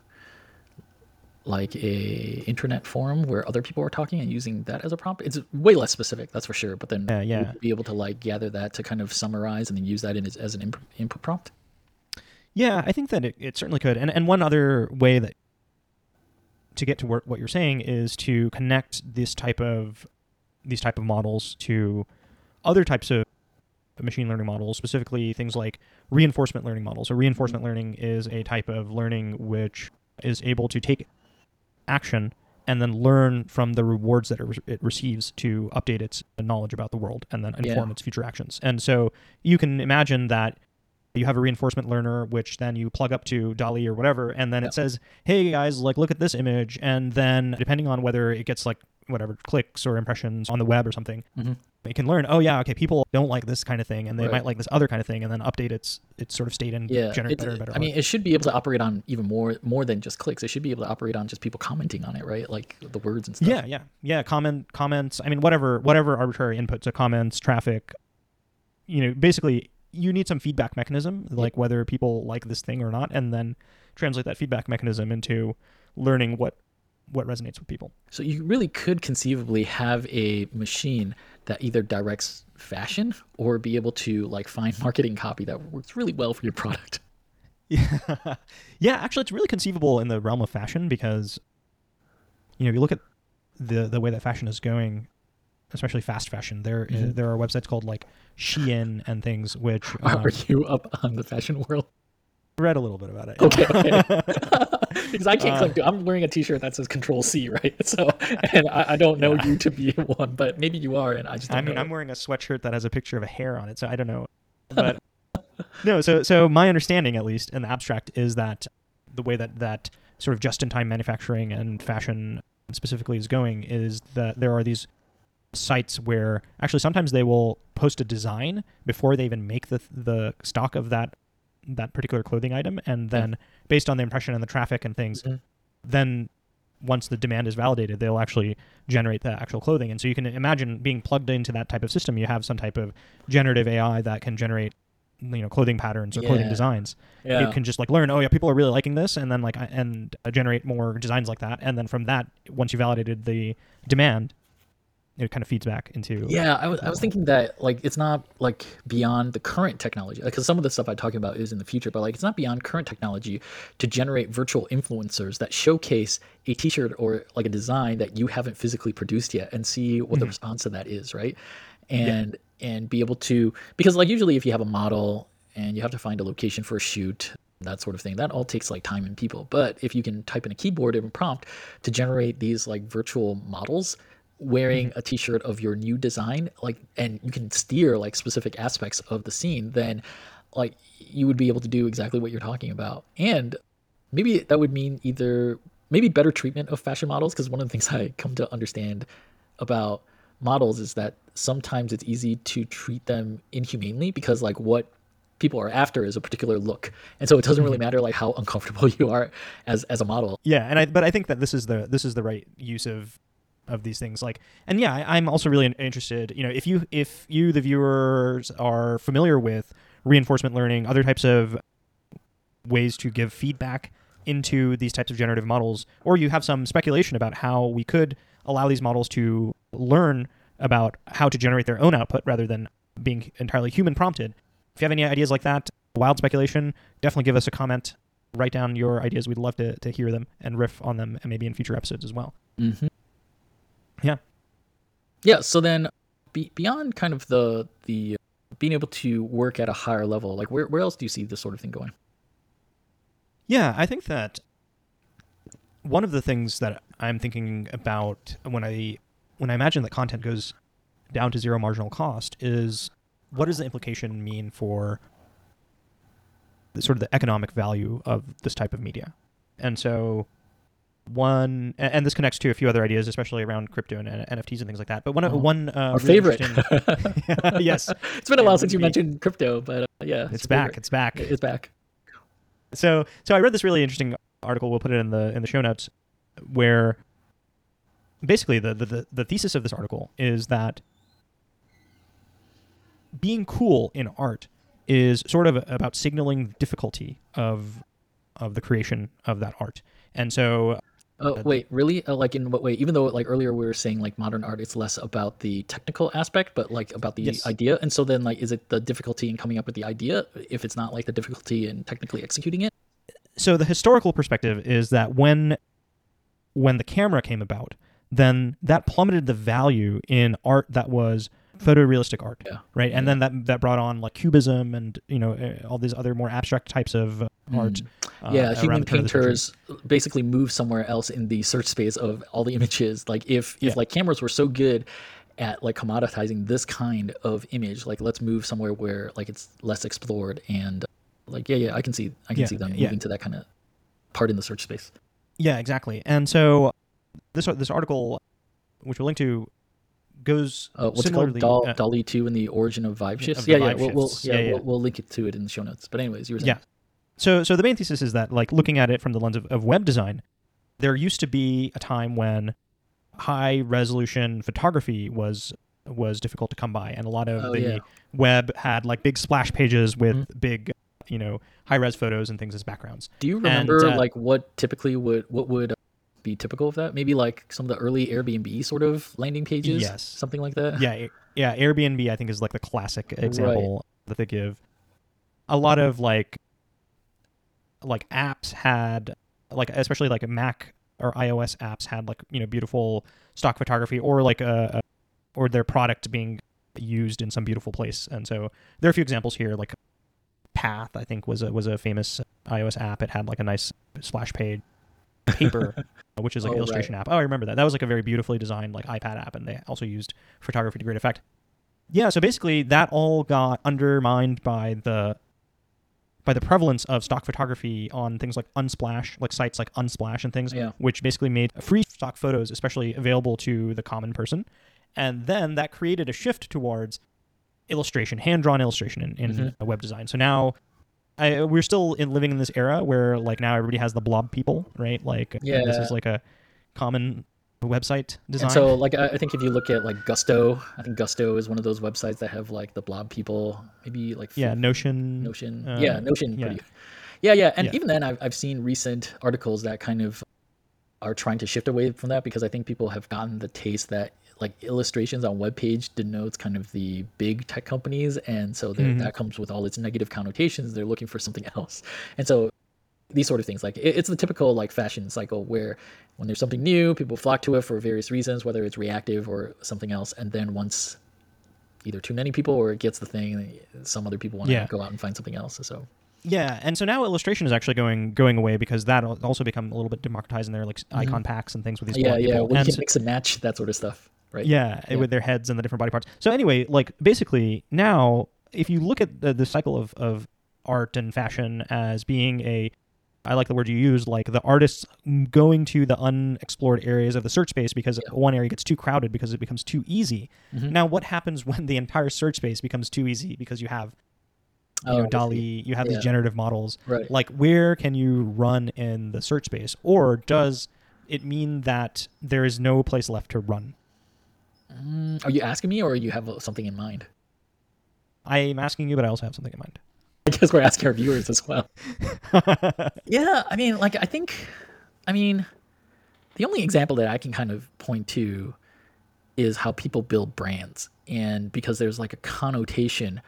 like a internet forum where other people are talking and using that as a prompt. It's way less specific, that's for sure. But then Yeah, yeah. be able to like gather that to kind of summarize and then use that in as, as an imp- input prompt. Yeah, I think that it, it certainly could. And and one other way that to get to work what you're saying is to connect this type of these type of models to other types of machine learning models, specifically things like reinforcement learning models. So reinforcement learning is a type of learning which is able to take action and then learn from the rewards that it, receives to update its knowledge about the world and then inform Yeah. its future actions. And so you can imagine that you have a reinforcement learner which then you plug up to DALL-E or whatever and then Yeah. it says, "Hey guys, like look at this image." And then depending on whether it gets like whatever clicks or impressions on the web or something, Mhm. It can learn, "Oh yeah, okay, people don't like this kind of thing and they Right. might like this other kind of thing." And then update its its sort of state and Yeah, generate better and better. I art. mean, it should be able to operate on even more more than just clicks. It should be able to operate on just people commenting on it, right? Like the words and stuff. Yeah, yeah, yeah. Comment, comments. I mean, whatever, whatever arbitrary input to comments, traffic. You know, basically, you need some feedback mechanism, like whether people like this thing or not, and then translate that feedback mechanism into learning what what resonates with people. So you really could conceivably have a machine that either directs fashion or be able to like find (laughs) marketing copy that works really well for your product. Yeah, (laughs) yeah. Actually, it's really conceivable in the realm of fashion because, you know, if you look at the the way that fashion is going, especially fast fashion. There Mhm. there are websites called like Shein and things which Are um, you up on the fashion world? Read a little bit about it. Okay, okay. (laughs) because I can't Uh, click. through. I'm wearing a T-shirt that says Control C, (laughs) right? So, and I, I don't know Yeah. you to be (laughs) one, but maybe you are, and I just. Don't I mean, know. I'm wearing a sweatshirt that has a picture of a hare on it, so I don't know. But no, so so my understanding, at least in the abstract, is that the way that that sort of just-in-time manufacturing and fashion specifically is going is that there are these sites where actually sometimes they will post a design before they even make the the stock of that that particular clothing item, and then based on the impression and the traffic and things, Mhm. then once the demand is validated, they'll actually generate the actual clothing. And so you can imagine being plugged into that type of system. You have some type of generative AI that can generate, you know, clothing patterns or clothing designs. yeah. It can just like learn, oh yeah, people are really liking this, and then like and generate more designs like that. And then from that, once you validated the demand, it kind of feeds back into Yeah, I was, I was thinking that like it's not like beyond the current technology because some of the stuff I'm talking about is in the future, but like it's not beyond current technology to generate virtual influencers that showcase a T-shirt or like a design that you haven't physically produced yet and see what the mm-hmm. response to that is, right? And and be able to because like usually if you have a model and you have to find a location for a shoot that sort of thing that all takes like time and people. But if you can type in a keyboard and prompt to generate these like virtual models wearing mm-hmm. a t-shirt of your new design like and you can steer like specific aspects of the scene then like you would be able to do exactly what you're talking about. And maybe that would mean either maybe better treatment of fashion models because one of the things (laughs) i come to understand about models is that sometimes it's easy to treat them inhumanely because like what people are after is a particular look. And so it doesn't really mm-hmm. matter like how uncomfortable (laughs) you are as as a model. Yeah, and I but I think that this is the this is the right use of of these things. Like, and yeah, I, I'm also really interested. You know, if you if you the viewers are familiar with reinforcement learning, other types of ways to give feedback into these types of generative models, or you have some speculation about how we could allow these models to learn about how to generate their own output rather than being entirely human prompted. If you have any ideas like that, wild speculation, definitely give us a comment. Write down your ideas. We'd love to, to hear them and riff on them, and maybe in future episodes as well. Mm-hmm. Yeah. Yeah. So then, be, beyond kind of the the uh, being able to work at a higher level, like where where else do you see this sort of thing going? Yeah, I think that one of the things that I'm thinking about when I when I imagine that content goes down to zero marginal cost is what does the implication mean for the sort of the economic value of this type of media? And so one and, this connects to a few other ideas, especially around crypto and NFTs and things like that. But one Oh, one uh, Our really favorite. (laughs) (laughs) yes, it's been a while since you mentioned crypto, but uh, yeah, it's your back. favorite. It's back. It's back. So so I read this really interesting article. We'll put it in the in the show notes, where basically the the, the, the thesis of this article is that being cool in art is sort of about signaling difficulty of of the creation of that art. And so Oh wait, really? Uh, like in what way? Even though like earlier we were saying like modern art, it's less about the technical aspect, but like about the Yes. idea. And so then like, is it the difficulty in coming up with the idea? If it's not like the difficulty in technically executing it? so the historical perspective is that when when the camera came about, then that plummeted the value in art that was photorealistic art, Yeah. right? And then that that brought on like cubism and you know uh, all these other more abstract types of uh, art. uh, yeah, around human the turn of the century. painters basically move somewhere else in the search space of all the images. Like if if Yeah. like cameras were so good at like commoditizing this kind of image, like let's move somewhere where like it's less explored and like yeah, yeah, I can see I can Yeah, see them yeah. moving to that kind of part in the search space. Yeah, exactly. And so this this article, which we'll link to, goes Uh, what's it called? Dal- uh, DALL-E two and the origin of vibe shifts. the yeah, yeah, vibe we'll, we'll yeah, Yeah, yeah. We'll, we'll link it to it in the show notes. But anyways, you were saying Yeah. So, so the main thesis is that, like, looking at it from the lens of, of web design, there used to be a time when high resolution photography was was difficult to come by, and a lot of Oh, the yeah. web had like big splash pages with Mhm. big, you know, high res photos and things as backgrounds. Do you remember uh, like what typically would what would uh, be typical of that? Maybe like some of the early Airbnb sort of landing pages, Yes. something like that. yeah, yeah. Airbnb, I think, is like the classic example that they give. A lot of like, like apps had like, especially like Mac or iOS apps had like you know beautiful stock photography or like a, a or their product being used in some beautiful place. And so there are a few examples here, like Path, I think was a was a famous iOS app. It had like a nice splash page. Paper, (laughs) which is like Oh, an right. illustration app. Oh, I remember that. That was like a very beautifully designed like iPad app, and they also used photography to great effect. Yeah, so basically that all got undermined by the by the prevalence of stock photography on things like Unsplash, like sites like Unsplash and things, Yeah. which basically made free stock photos especially available to the common person. And then that created a shift towards illustration, hand drawn illustration in, in Mhm. web design. So now I, we're still in, living in this era where like now everybody has the blob people, right? Like yeah. this is like a common website design. And so, like, I think if you look at like Gusto, I think Gusto is one of those websites that have like the blob people, maybe like yeah, Notion. Notion. uh, yeah, Notion. yeah. Pretty. Yeah, yeah. And Yeah. even then, I've, I've seen recent articles that kind of are trying to shift away from that because I think people have gotten the taste that like illustrations on web page denotes kind of the big tech companies, and so Mhm. that comes with all its negative connotations. They're looking for something (laughs) else, and so these sort of things like it- it's the typical like fashion cycle where when there's something new, people flock to it for various reasons, whether it's reactive or something else, and then once either too many people or it gets the thing, some other people want to Yeah. go out and find something else. So Yeah, and so now illustration is actually going going away because that also become a little bit democratized in their like icon packs and things with these Mm-hmm. yeah, yeah, people. well, you And can mix and match that sort of stuff, right? yeah, Yeah. with their heads and the different body parts. So anyway, like basically now, if you look at the, the cycle of, of art and fashion as being a, I like the word you used, like the artists going to the unexplored areas of the search space because one area gets too crowded because it becomes too easy. Mhm. Now, what happens (laughs) when the entire search space becomes too easy because you have, you Oh, know, DALL-E, you have Yeah. these generative models Right. like where can you run in the search space or does it mean that there is no place left to run Mm, are you asking me or you have something in mind? i'm asking you but i also have something in mind I guess we're asking our viewers as well. (laughs) yeah, I mean, like I think, I mean, the only example that I can kind of point to is how people build brands, and because there's like a connotation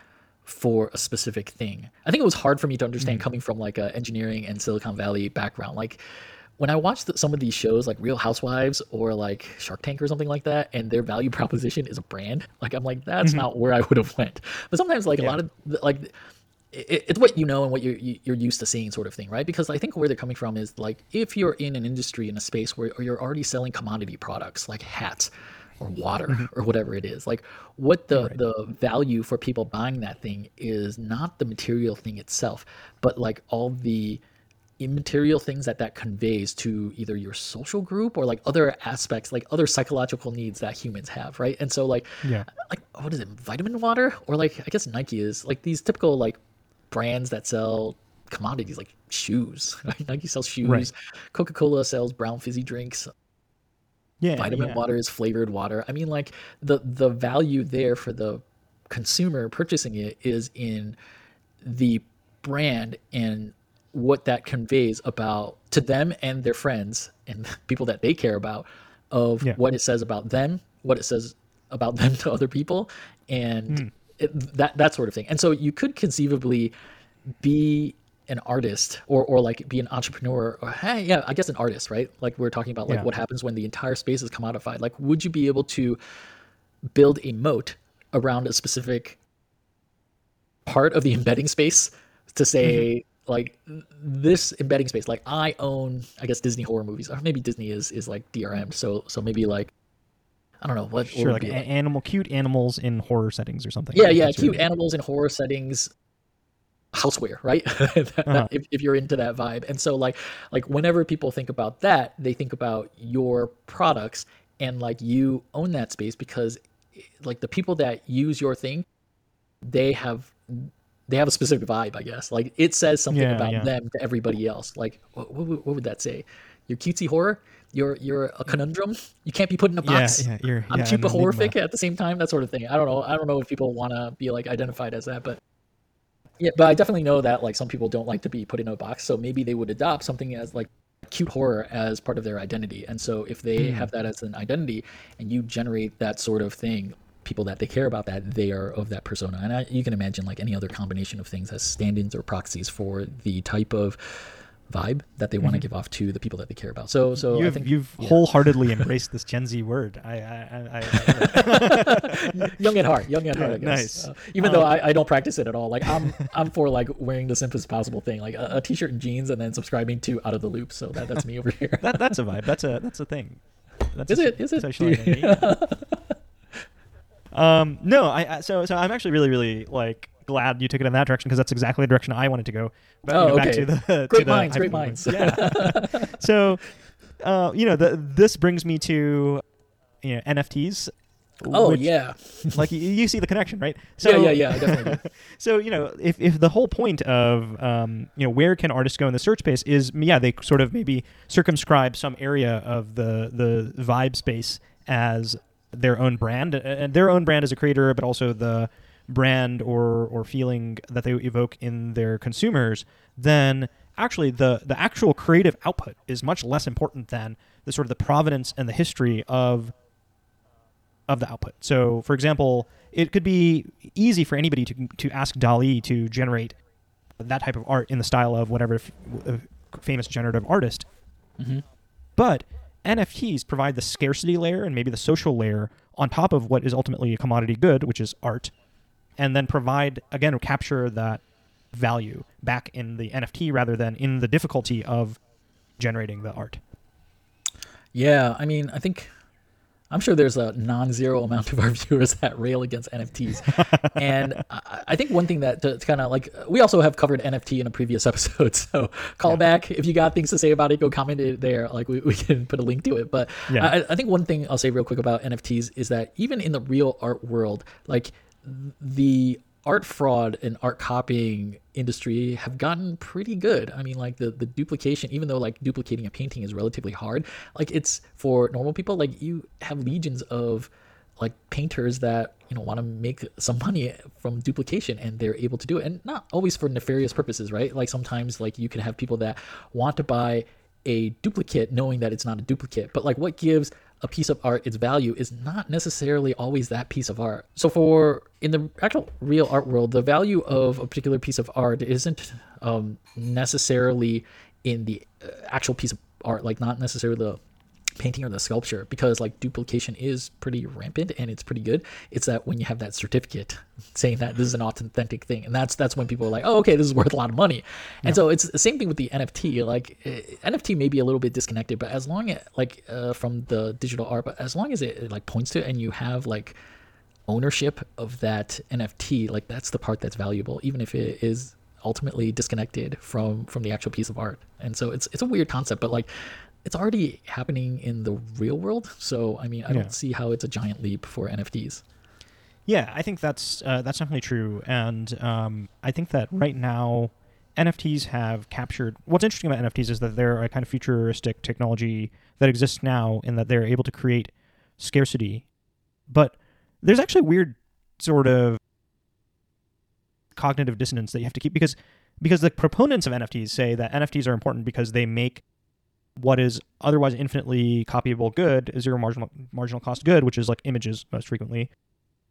for a specific thing. I think it was hard for me to understand mm-hmm. coming from like a engineering and Silicon Valley background. Like when I watched some of these shows like Real Housewives or like Shark Tank or something like that, and their value proposition is a brand, like I'm like that's mm-hmm. not where I would have went. But sometimes like yeah. a lot of like it, it's what you know and what you're you're used to seeing sort of thing right because i think where they're coming from is like if you're in an industry in a space where you're already selling commodity products like hats or water mm-hmm. or whatever it is like what the right. the value for people buying that thing is not the material thing itself but like all the immaterial things that that conveys to either your social group or like other aspects like other psychological needs that humans have right and so like yeah like what is it vitamin water or like i guess nike is like these typical like brands that sell commodities like shoes (laughs) nike sells shoes right. coca-cola sells brown fizzy drinks yeah, vitamin yeah. water is flavored water. I mean, like the the value there for the consumer purchasing it is in the brand and what that conveys about to them and their friends and (laughs) people that they care about of yeah. what it says about them, what it says about (laughs) them to other people, and mm. That that sort of thing. And so you could conceivably be an artist or or like be an entrepreneur or hey yeah i guess an artist right like we're talking about like yeah. what happens when the entire space is commodified like would you be able to build a moat around a specific part of the embedding space to say mm-hmm. like this embedding space like i own i guess disney horror movies or maybe disney is is like drm so so maybe like I don't know what. Sure, like, like animal, cute animals in horror settings or something. Yeah, yeah, cute really... animals in horror settings houseware right (laughs) uh-huh. if, if you're into that vibe and so like like whenever people think about that they think about your products and like you own that space because like the people that use your thing they have they have a specific vibe i guess like it says something yeah, about yeah. them to everybody else like what, what, what, would that say your cutesy horror you're you're a conundrum you can't be put in a box yeah, yeah, you're, i'm super horrific at the same time that sort of thing i don't know i don't know if people want to be like identified as that but yeah, but I definitely know that like some people don't like to be put in a box, so maybe they would adopt something as like cute horror as part of their identity. And so if they mm. have that as an identity and you generate that sort of thing, people that they care about that, they are of that persona. And I, you can imagine like any other combination of things as stand-ins or proxies for the type of vibe that they want to mm-hmm. give off to the people that they care about. So, so you've, I think you've yeah. wholeheartedly (laughs) embraced this Gen Z word. I, I, I, I (laughs) young at heart, young at heart. I guess. Nice. Uh, even um, though I, I don't practice it at all. Like I'm, I'm for like wearing the simplest possible thing, like a a t-shirt and jeans, and then subscribing to Out of the Loop. So that, that's me over here. that, that's a vibe. That's a, that's a thing. That's is a, it? Is it? (laughs) um, no, I, so, so I'm actually really, really like glad you took it in that direction because that's exactly the direction I wanted to go. But, oh, you know, okay. to the, great to minds, great minds. Yeah. (laughs) so, uh, you know, the, this brings me to you know NFTs. Oh which, yeah, (laughs) like you, you, see the connection, right? (laughs) So, yeah, yeah, yeah, definitely. so you know, if, if the whole point of um, you know where can artists go in the search space is yeah, they sort of maybe circumscribe some area of the the vibe space as their own brand and their own brand as a creator, but also the brand or or feeling that they evoke in their consumers, then actually the the actual creative output is much less important than the sort of the provenance and the history of of the output. So, for example, it could be easy for anybody to to ask DALL-E to generate that type of art in the style of whatever f- famous generative artist. Mm-hmm. But NFTs provide the scarcity layer and maybe the social layer on top of what is ultimately a commodity good, which is art, and then provide again capture that value back in the NFT rather than in the difficulty of generating the art. Yeah, I mean, I think I'm sure there's a non-zero amount of our (laughs) viewers that rail against NFTs, (laughs) and I think one thing that to, to kind of like we also have covered NFT in a previous episode, (laughs) so call yeah. back if you got things to say about it. Go comment it there, like we, we can put a link to it. But yeah. I, I think one thing I'll say real quick about NFTs is that even in the real art world, like the art fraud and art copying industry have gotten pretty good. I mean, like the the duplication, even though like duplicating a painting is relatively hard, like it's for normal people, like you have legions of like painters that you know want to make some money from duplication and they're able to do it. And not always for nefarious purposes right? Like sometimes like you can have people that want to buy a duplicate knowing that it's not a duplicate. But like what gives a piece of art its value is not necessarily always that piece of art. So for in the actual real art world the value of a particular piece of art isn't um, necessarily in the uh, actual piece of art like not necessarily the painting or the sculpture because like duplication is pretty rampant and it's pretty good. It's that when you have that certificate saying that this is an authentic thing and that's that's when people are like oh okay this is worth a lot of money. And yeah. so it's the same thing with the nft like uh, nft may be a little bit disconnected but as long as like uh, from the digital art but as long as it, it like points to it and you have like ownership of that nft like that's the part that's valuable even if it is ultimately disconnected from from the actual piece of art. And so it's it's a weird concept but like it's already happening in the real world. So I mean, I yeah. don't see how it's a giant leap for NFTs. Yeah, I think that's uh, that's definitely true, and um, I think that right now NFTs have captured. What's interesting about NFTs is that they're a kind of futuristic technology that exists now, in that they're able to create scarcity, but there's actually weird sort of cognitive dissonance that you have to keep because because the proponents of NFTs say that NFTs are important because they make what is otherwise infinitely copyable good, zero marginal marginal cost good, which is like images most frequently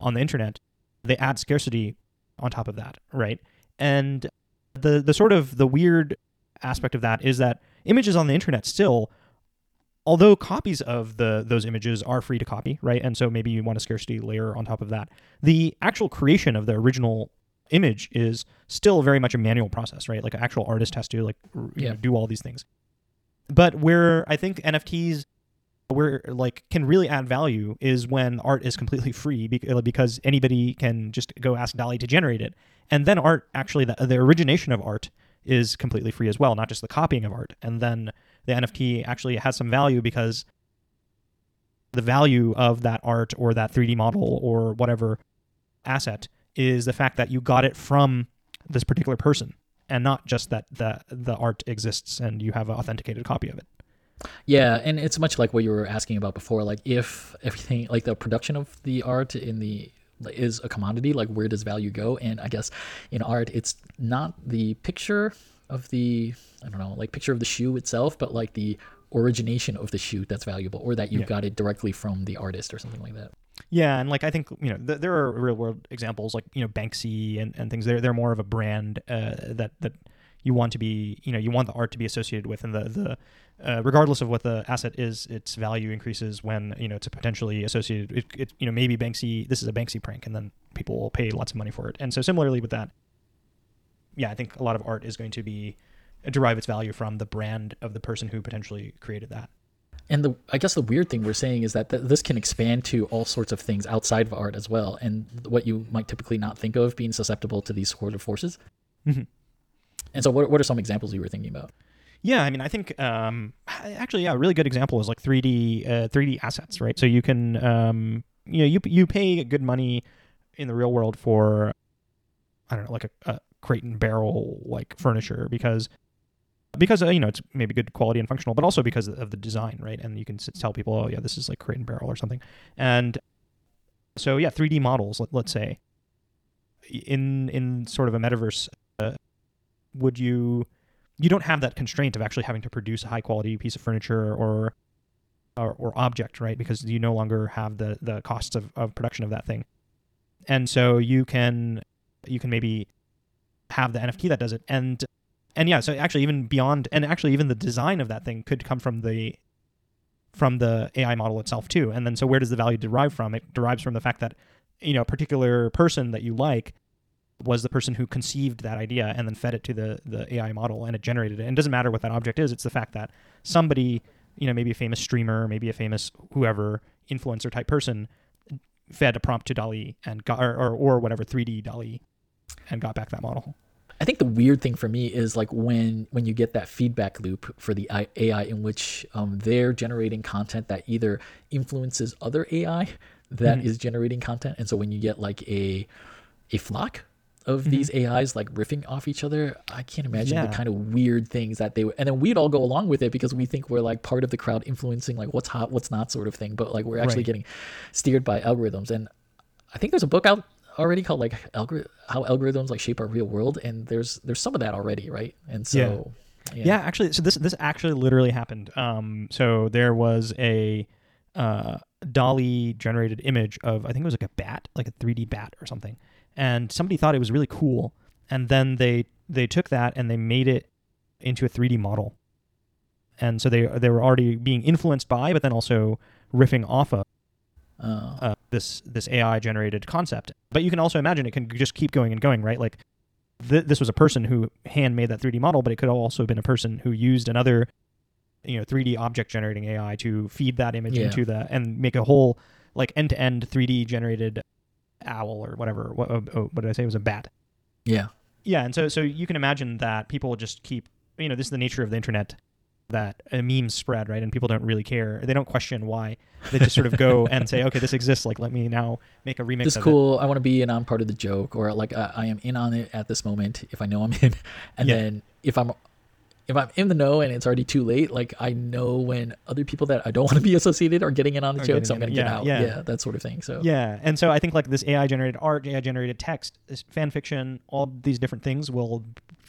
on the internet. They add scarcity on top of that, right? And the the sort of the weird aspect of that is that images on the internet still although copies of the those images are free to copy, right? And so maybe you want a scarcity layer on top of that. The actual creation of the original image is still very much a manual process, right? Like an actual artist has to like yeah. know, do all these things. But where I think NFTs where like can really add value is when art is completely free uh, because anybody can just go ask DALL-E to generate it. And then art actually the, the origination of art is completely free as well, not just the copying of art. And then the NFT actually has some value because the value of that art or that 3D model or whatever asset is the fact that you got it from this particular person and not just that the the art exists and you have an authenticated copy of it. Yeah, and it's much like what you were asking about before. Like if everything, like the production of the art in the is a commodity, like where does value go? And I guess in art, it's not the picture of the I don't know, like picture of the shoe itself, but like the origination of the shoe that's valuable, or that you yeah. got it directly from the artist or something like that. Yeah, and like I think you know th- there are real world examples like you know Banksy and, and things. They're they're more of a brand uh, that that you want to be you know you want the art to be associated with, and the the uh, regardless of what the asset is, its value increases when you know it's potentially associated. It, it, you know maybe Banksy this is a Banksy prank, and then people will pay lots of money for it. And so similarly with that, yeah, I think a lot of art is going to be derive its value from the brand of the person who potentially created that. And the I guess the weird thing we're saying is that th- this can expand to all sorts of things outside of art as well, and what you might typically not think of being susceptible to these sort of forces. Mm-hmm. And so, what what are some examples you were thinking about? Yeah, I mean, I think um, actually, yeah, a really good example is like 3D uh, 3D assets, right? So you can um, you know you you pay good money in the real world for I don't know like a, a crate and barrel like furniture because because uh, you know it's maybe good quality and functional, but also because of the design, right? And you can tell people, oh yeah, this is like crate and barrel or something. And so yeah, 3D models, let, us say, in in sort of a metaverse, uh, would you you don't have that constraint of actually having to produce a high quality piece of furniture or or, or object, right? Because you no longer have the the costs of, of production of that thing, and so you can you can maybe have the NFT that does it, and and yeah, so actually even beyond and actually even the design of that thing could come from the from the AI model itself too. And then so where does the value derive from? It derives from the fact that you know a particular person that you like was the person who conceived that idea and then fed it to the the AI model and it generated it. And it doesn't matter what that object is. It's the fact that somebody, you know, maybe a famous streamer, maybe a famous whoever influencer type person fed a prompt to DALL-E and got or, or, or whatever 3D DALL-E and got back that model. I think the weird thing for me is like when when you get that feedback loop for the AI in which um, they're generating content that either influences other AI that mm-hmm. is generating content, and so when you get like a a flock of Mm-hmm. these AIs like riffing off each other, I can't imagine Yeah. the kind of weird things that they would. And then we'd all go along with it because we think we're like part of the crowd influencing like what's hot, what's not, sort of thing. But like we're actually Right. getting steered by algorithms. And I think there's a book out already called like algor- how algorithms like shape our real world, and there's there's some of that already, right? And so Yeah. yeah, actually, so this this actually literally happened. Um, so there was a uh, DALL-E generated image of I think it was like a bat, like a 3D bat or something, and somebody thought it was really cool, and then they they took that and they made it into a 3D model, and so they they were already being influenced by, but then also riffing off of uh, uh, this this AI generated concept. But you can also imagine it can just keep going and going, right? Like th- this was a person who hand made that 3D model, but it could have also have been a person who used another you know 3D object generating AI to feed that image Yeah. into the and make a whole like end to end 3D generated owl or whatever. What, oh, oh, what did I say? It was a bat. yeah, Yeah, and so so you can imagine that people will just keep you know this is the nature of the internet that a meme spread right and people don't really care they don't question why they just sort of go and say okay this exists like let me now make a remix this cool. I want to be in on part of the joke, or like I, I am in on it at this moment if I know I'm in, (laughs) and Yeah. then if I'm if I'm in the know and it's already too late, like I know when other people that I don't (laughs) want to be associated are getting in on the joke, so I'm gonna in, get yeah, out. yeah. Yeah. that sort of thing. So yeah and so i think like this ai generated art ai generated text this fan fiction all these different things will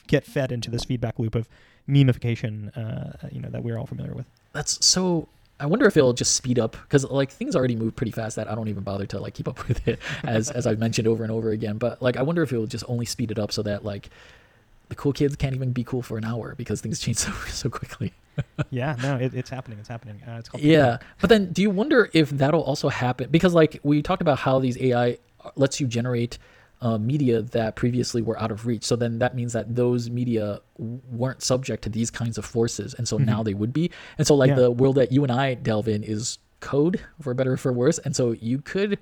get fed into this feedback loop of memeification uh, you know that we're all familiar with that's so. I wonder if it'll just speed up because like things already move pretty fast that I don't even bother to like keep up (laughs) with it as as I've mentioned over and over again. But like I wonder if it'll just only speed it up so that like the cool kids can't even be cool for an hour because things (laughs) change so so quickly. (laughs) yeah no it, it's happening it's happening uh, it's called Yeah, but then do you wonder if that'll also happen? Because like we talked about how these AI lets you generate uh, media that previously were out of reach. So then that means that those media w- weren't subject to these kinds of forces, and so now they would be. And so like Mm-hmm. Yeah. the world that you and I delve in is code, for better or for worse. And so you could.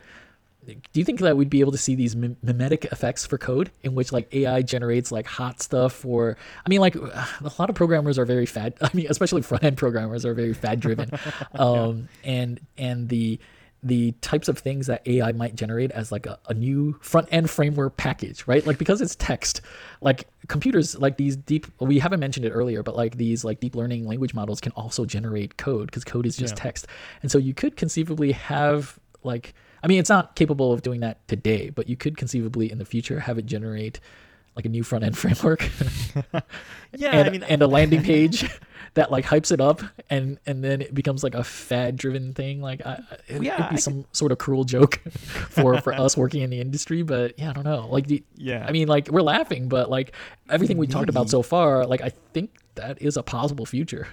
Do you think that we'd be able to see these mim- mimetic effects for code in which like AI generates like hot stuff for I mean like a lot of programmers are very fad (laughs) I mean especially front end programmers are very fad driven (laughs) um and and the the types of things that AI might generate as like a, a new front end framework package, right? Like because it's text, like computers, like these deep, we haven't mentioned it earlier, but like these like deep learning language models can also generate code because code is just Yeah. text. And so you could conceivably have like, I mean, it's not capable of doing that today, but you could conceivably in the future have it generate like a new front end framework. (laughs) Yeah and, i mean and a landing (laughs) page that like hypes it up and and then it becomes like a fad driven thing. Like I, I- it, Yeah, it'd I be could- some sort of cruel joke (laughs) for for us working in the industry but yeah i don't know. Like the, yeah. I mean like we're laughing but like everything we talked about so far like i think that is a possible future.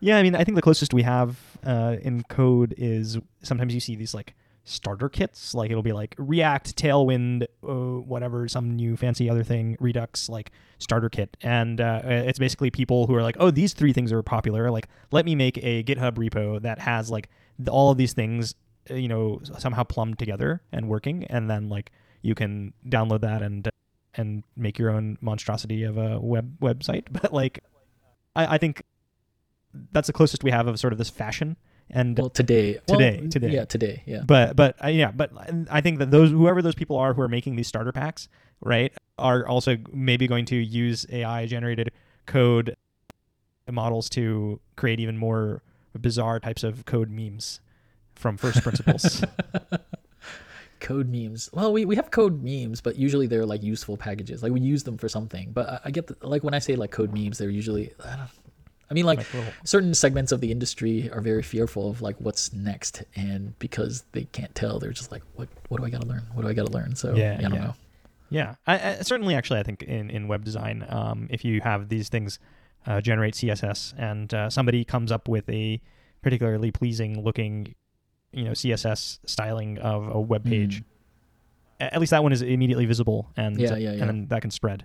Yeah, I mean, I think the closest we have uh, in code is sometimes you see these like starter kits. Like it'll be like React, Tailwind, uh, whatever, some new fancy other thing, Redux, like starter kit, and uh, it's basically people who are like, oh, these three things are popular. Like, let me make a GitHub repo that has like th- all of these things, uh, you know, somehow plumbed together and working, and then like you can download that and and make your own monstrosity of a web website. (laughs) But like, I, I think that's the closest we have of sort of this fashion and well today. Well, Today, today. yeah today. yeah. But but uh, yeah but i think that those whoever those people are who are making these starter packs right are also maybe going to use ai generated code models to create even more bizarre types of code memes from first principles. (laughs) Code memes. Well we, we have code memes but usually they're like useful packages. Like we use them for something. But i, I get the, like when i say like code memes they're usually i mean, like, Like little- certain segments of the industry are very fearful of like what's next, and because they can't tell, they're just like, "What? What do I got to learn? What do I got to learn?" So Yeah, I don't yeah. know. Yeah, I, I, certainly. Actually, I think in, in web design, um, if you have these things uh, generate CSS, and uh, somebody comes up with a particularly pleasing looking, you know, CSS styling of a web page, Mm. at least that one is immediately visible, and Yeah, yeah, yeah. and then that can spread.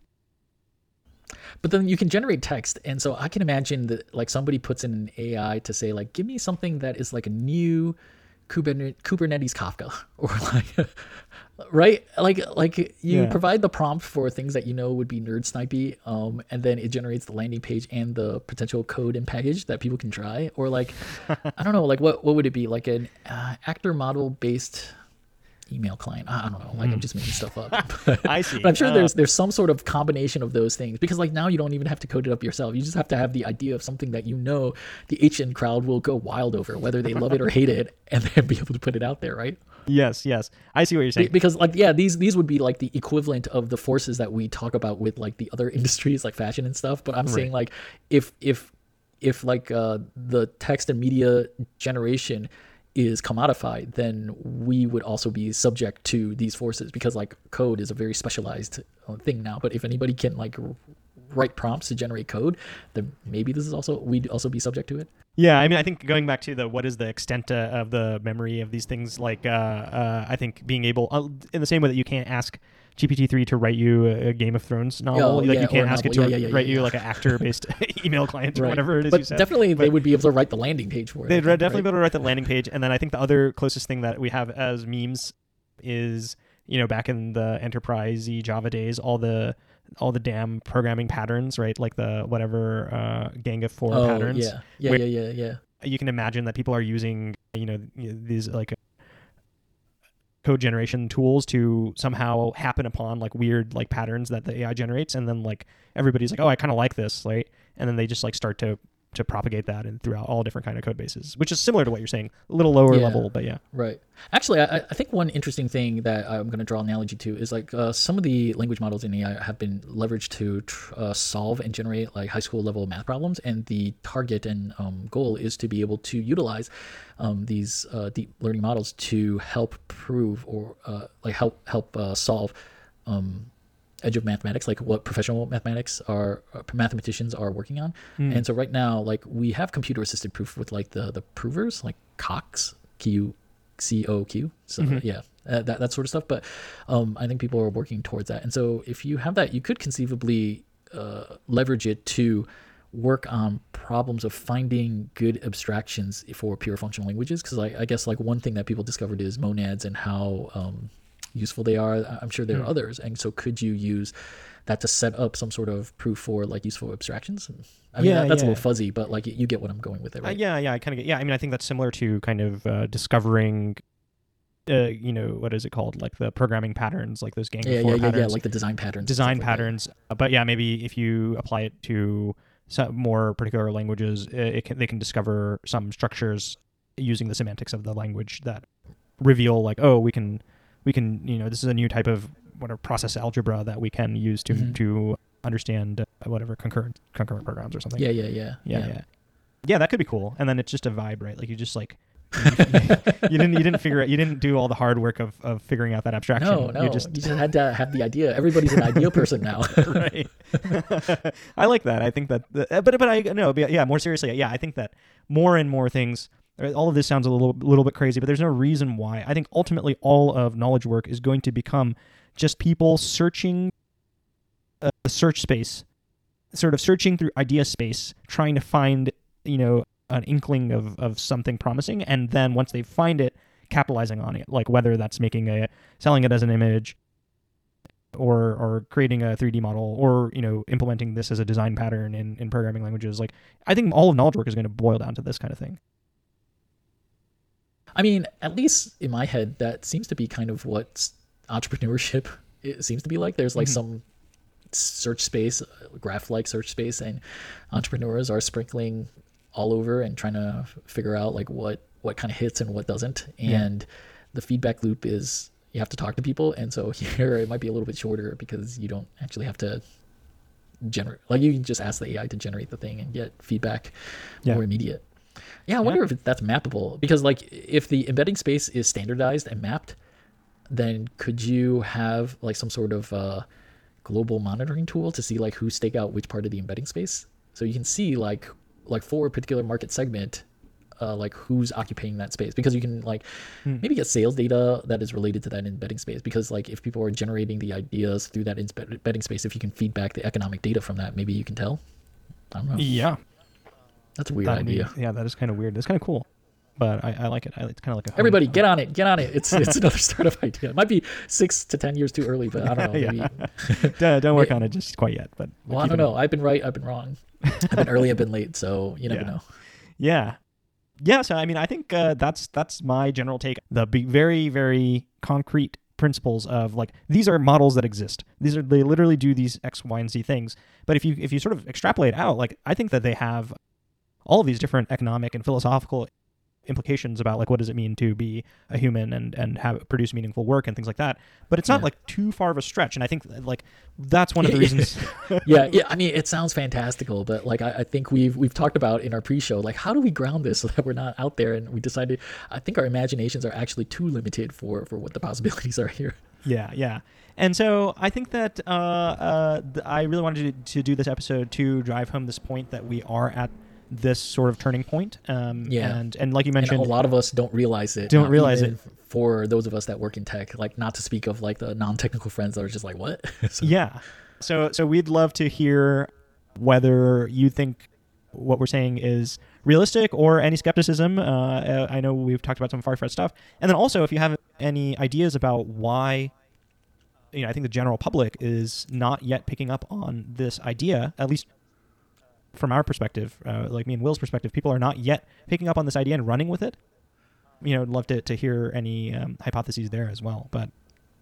But then you can generate text, and so I can imagine that like somebody puts in an AI to say like, "Give me something that is like a new Kubernetes, Kafka," (laughs) or like, (laughs) right? Like like you Yeah. provide the prompt for things that you know would be nerd snipey, um, and then it generates the landing page and the potential code and package that people can try, or like (laughs) I don't know, like what what would it be like an uh, actor model based email client. I I don't know. Like I'm just making stuff up. (laughs) I see. But I'm sure Uh, there's there's some sort of combination of those things because like now you don't even have to code it up yourself. You just have to have the idea of something that you know the HN crowd will go wild over, whether they love it or (laughs) hate it, and then be able to put it out there, right? Yes, yes. I see what you're saying. Because like yeah, these these would be like the equivalent of the forces that we talk about with like the other (laughs) industries like fashion and stuff. But I'm saying like if if if like uh, the text and media generation is commodified, then we would also be subject to these forces because like code is a very specialized uh, thing now. But if anybody can like write prompts to generate code, then maybe this is also we'd also be subject to it. Yeah, I mean, I think going back to the what is the extent uh, of the memory of these things, like uh, uh, I think being able, uh, in the same way that you can't ask GPT-3 to write you a Game of Thrones novel, Oh, like yeah, you can't ask it to. Yeah, yeah, write you like an actor-based (laughs) (laughs) email client or Right. whatever it is But you said. definitely they would be able to write the landing page for it. They'd definitely right? be able to write the landing page, and then I think the other closest thing that we have as memes is you know back in the enterprise Java days, all the all the damn programming patterns, right? Like the whatever uh, gang of four oh, patterns. Yeah, yeah, yeah, yeah, yeah. You can imagine that people are using you know these like code generation tools to somehow happen upon like weird like patterns that the AI generates, and then like everybody's like, oh, I kind of like this, right? And then they just like start to to propagate that and throughout all different kind of code bases, which is similar to what you're saying, a little lower Yeah. level, but yeah. Right. Actually, I, I think one interesting thing that I'm going to draw an analogy to is like uh, some of the language models in AI have been leveraged to tr- uh, solve and generate like high school level math problems, and the target and um, goal is to be able to utilize um, these uh, deep learning models to help prove or uh, like help help uh, solve. Um, edge of mathematics like what professional mathematics are uh, mathematicians are working on. And so right now like we have computer assisted proof with like the the provers like cox q c o q. So yeah uh, that, that sort of stuff. But um, i think people are working towards that. And so if you have that you could conceivably uh, leverage it to work on problems of finding good abstractions for pure functional languages. Because I, I guess like one thing that people discovered is monads and how um, useful they are. I'm sure there are others. And so could you use that to set up some sort of proof for like useful abstractions? I mean, Yeah, that- that's a little fuzzy, but like you get what I'm going with it, Uh, right? yeah, yeah, I kind of get. Yeah, I mean, I think that's similar to kind of uh, discovering, uh, you know, what is it called? Like the programming patterns, like those gang yeah, of four yeah, yeah, yeah, patterns, like the design patterns. design like patterns. Uh, but yeah, maybe if you apply it to some more particular languages, uh, it can, they can discover some structures using the semantics of the language that reveal, like, oh, we can, we can, you know, this is a new type of whatever process algebra that we can use to Mhm. to understand uh, whatever concurrent concurrent programs or something. Yeah, yeah, yeah, yeah, yeah, yeah. That could be cool. And then it's just a vibe, right? Like you just like (laughs) you didn't you didn't figure out you didn't do all the hard work of, of figuring out that abstraction. No, no, You just you just had to have the idea. Everybody's an ideal person now. (laughs) right. (laughs) I like that. I think that, the, but but I no, but yeah. More seriously, yeah. I think that more and more things. Uh, All of this sounds a little little bit crazy, but there's no reason why. I think ultimately all of knowledge work is going to become just people searching a search space, sort of searching through idea space, trying to find you know an inkling of of something promising, and then once they find it, capitalizing on it. Like whether that's making a selling it as an image or or creating a 3D model or you know implementing this as a design pattern in in programming languages like I think all of knowledge work is going to boil down to this kind of thing. I mean, at least in my head, that seems to be kind of what entrepreneurship (laughs) it seems to be like. There's like Mhm. some search space, graph like search space, and entrepreneurs are sprinkling all over and trying to figure out like what what kind of hits and what doesn't. Yeah. And the feedback loop is you have to talk to people, and so (laughs) here it might be a little bit shorter because you don't actually have to generate like you can just ask the AI to generate the thing and get feedback Yeah. more immediate. Yeah, I wonder if that's mappable because like if the embedding space is standardized and mapped, then could you have like some sort of uh, global monitoring tool to see like who stake out which part of the embedding space? So you can see like like for a particular market segment, uh, like who's occupying that space because you can like maybe get sales data that is related to that embedding space because like if people are generating the ideas through that embe- embedding space, if you can feed back the economic data from that, maybe you can tell. I don't know. Yeah, That's a weird that idea. yeah, that is kind of weird. That's kind of cool, but I, I like it. I, it's kind of like a home- Everybody, get on it! Get on it! It's it's (laughs) another startup idea. It might be six to ten years too early, but I don't know. (laughs) Yeah. Maybe. (laughs) don't, don't work on it just quite yet. But Well, I keep don't it- know. I've been right. I've been wrong. I've been early. I've been late. So you never Yeah. know. Yeah. yeah, so I mean, I think uh, that's that's my general take. The be very very concrete principles of like these are models that exist. These are they literally do these X, Y, and Z things. But if you if you sort of extrapolate out, like I think that they have all of these different economic and philosophical implications about like what does it mean to be a human and and have produce meaningful work and things like that but it's not Yeah. like too far of a stretch and i think like that's one of the reasons (laughs) (laughs) yeah, yeah. I mean, it sounds fantastical, but like I, I think we've we've talked about in our pre-show, like how do we ground this so that we're not out there? And we decided, I think our imaginations are actually too limited for for what the possibilities are here. Yeah, yeah. And so I think that uh, uh, th- I really wanted to, to do this episode to drive home this point that we are at this sort of turning point. Um, Yeah. And and like you And mentioned, a lot of us don't realize it. Don't realize it. For those of us that work in tech, like not to speak of like the non-technical friends that are just like, what? (laughs) So- yeah. So so we'd love to hear whether you think what we're saying is realistic or any skepticism. Uh, uh, I know we've talked about some far fetched stuff, and then also if you have any ideas about why. You know, I think the general public is not yet picking up on this idea, at least from our perspective, uh, like me and Will's perspective, people are not yet picking up on this idea and running with it. You know, I'd love to, to hear any um, hypotheses there as well. But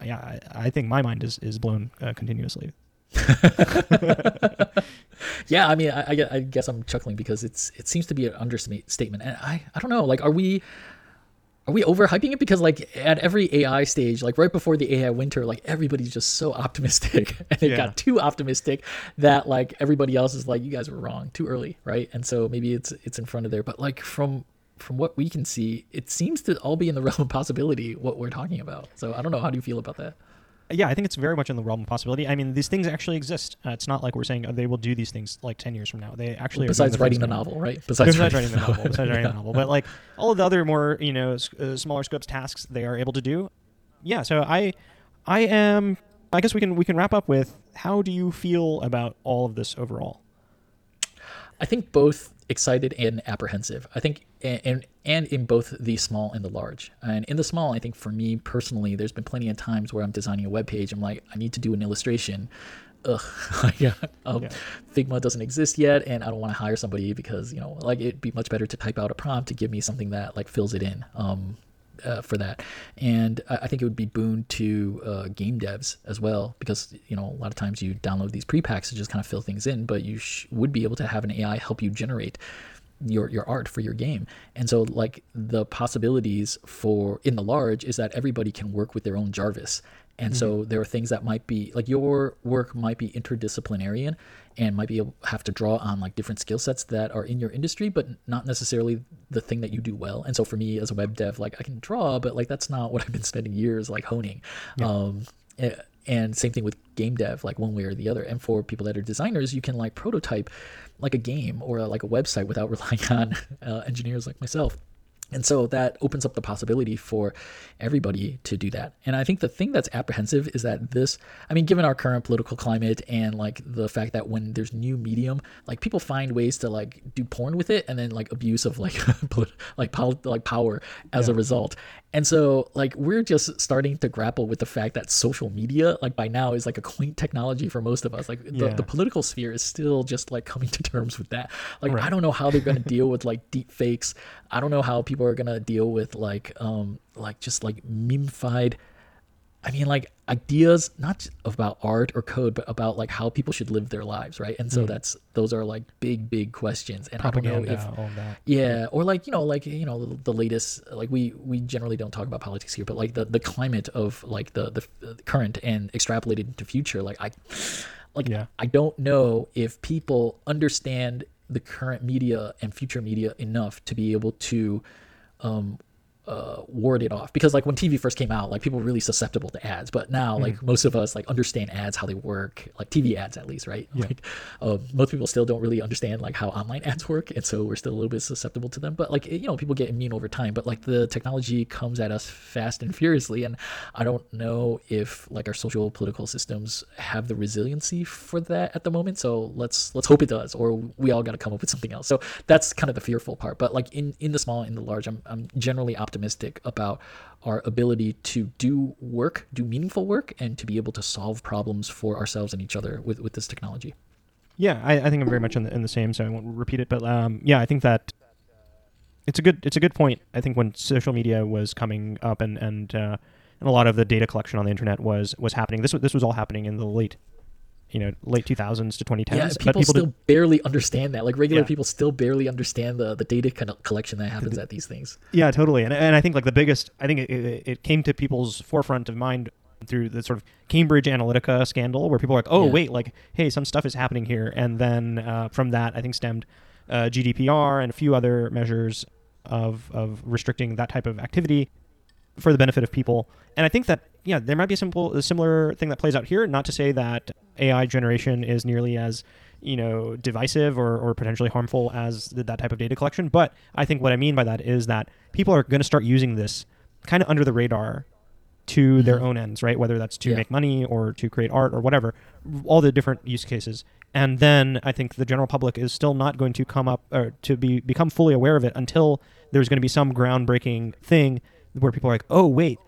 yeah, I, I think my mind is, is blown uh, continuously. (laughs) (laughs) yeah, I mean, I, I I guess I'm chuckling because it's it seems to be an understatement, and I I don't know, like, are we are we overhyping it? Because like at every AI stage, like right before the AI winter, like everybody's just so optimistic, (laughs) and it Yeah. got too optimistic that like everybody else is like, you guys were wrong, too early, right? And so maybe it's it's in front of there, but like from from what we can see, it seems to all be in the (laughs) realm of possibility what we're talking about. So I don't know, how do you feel about that? Yeah, I think it's very much in the realm of possibility. I mean, these things actually exist. Uh, it's not like we're saying oh, they will do these things like 10 years from now. They actually are Besides writing the now. novel, right? (laughs) Besides, writing the novel. (laughs) Besides writing the novel. But like all of the other more, you know, s- uh, smaller scopes tasks they are able to do. Yeah, so I I am I guess we can we can wrap up with how do you feel about all of this overall? I think both excited and apprehensive. I think and, and and in both the small and the large. And in the small, I think for me personally, there's been plenty of times where I'm designing a web page. I'm like, I need to do an illustration. Ugh, (laughs) yeah, um, Yeah. Figma doesn't exist yet, and I don't want to hire somebody because you know, like it'd be much better to type out a prompt to give me something that like fills it in. Um, uh, for that, and I, I think it would be boon to uh, game devs as well because you know a lot of times you download these pre-packs to just kind of fill things in, but you sh- would be able to have an AI help you generate your your art for your game. And so like the possibilities for in the large is that everybody can work with their own Jarvis. And so there are things that might be like your work might be interdisciplinarian and might be able have to draw on like different skill sets that are in your industry, but not necessarily the thing that you do well. And so for me as a web dev, like I can draw, but like that's not what I've been spending years like honing. Um, eh, and same thing with game dev like one way or the other and for people that are designers you can like prototype like a game or like a website without (laughs) relying on uh, engineers like myself and so that opens up the possibility for everybody to do that. And I think the thing that's apprehensive is that this, I mean, given our current political climate and like the fact that when there's new medium, like people find ways to like do porn with it and then like abuse of like (laughs) like pol- like power as a result. And so like we're just starting to grapple with the fact that social media like by now is like a quaint technology for most of us. Like the, Yeah. the political sphere is still just like coming (laughs) to terms with that. Like Right. I don't know how they're going (laughs) to deal with like deep fakes. I don't know how people are going to deal with like um like just like memeified I mean like ideas not about art or code but about like how people should live their lives, right? And so that's those are like big big questions and I don't know if yeah, or like you know, like you know, the, the latest. Like we we generally don't talk about politics here, but like the the climate of like the the, the current and extrapolated into future. Like I, like Yeah. I don't know if people understand the current media and future media enough to be able to um uh, ward it off because like when TV first came out, like people were really susceptible to ads, but now Mm-hmm. like most of us like understand ads how they work, like TV ads at least, right? Like uh, most people still don't really understand like how online ads work, and so we're still a little bit susceptible to them. But like you know, people get immune over time. But like the technology comes at us fast and furiously, and I don't know if like our social political systems have the resiliency for that at the moment. So let's let's hope it does, or we all got to come up with something else. So that's kind of the fearful part. But like in in the small, in the large, I'm I'm generally optimistic about our ability to do work, do meaningful work, and to be able to solve problems for ourselves and each other with with this technology. Yeah, I, I think I'm very much in the, in the same, so I won't repeat it. But um, yeah, I think that it's a good it's a good point. I think when social media was coming up and and uh, and a lot of the data collection on the internet was was happening. This was this was all happening in the late you know late 2000s to 2010s. Yeah, but people, still did- barely understand that. Like regular Yeah. people still barely understand the the data kind of collection that happens at these things. Yeah, totally. And, and I think like the biggest, I think it, it, it came to people's forefront of mind through the sort of Cambridge Analytica scandal, where people are like, oh Yeah. wait, like hey, some stuff is happening here, and then uh, from that, I think stemmed uh, GDPR and a few other measures of of restricting that type of activity for the benefit of people. And I think that yeah, there might be a simple a similar thing that plays out here. Not to say that AI generation is nearly as you know divisive or, or potentially harmful as th- that type of data collection, but I think what I mean by that is that people are going to start using this kind of under the radar to their Mhm. own ends, right? Whether that's to Yeah. make money or to create art or whatever, all the different use cases. And then I think the general public is still not going to come up or to be become fully aware of it until there's going to be some groundbreaking thing where people are like, "Oh, wait,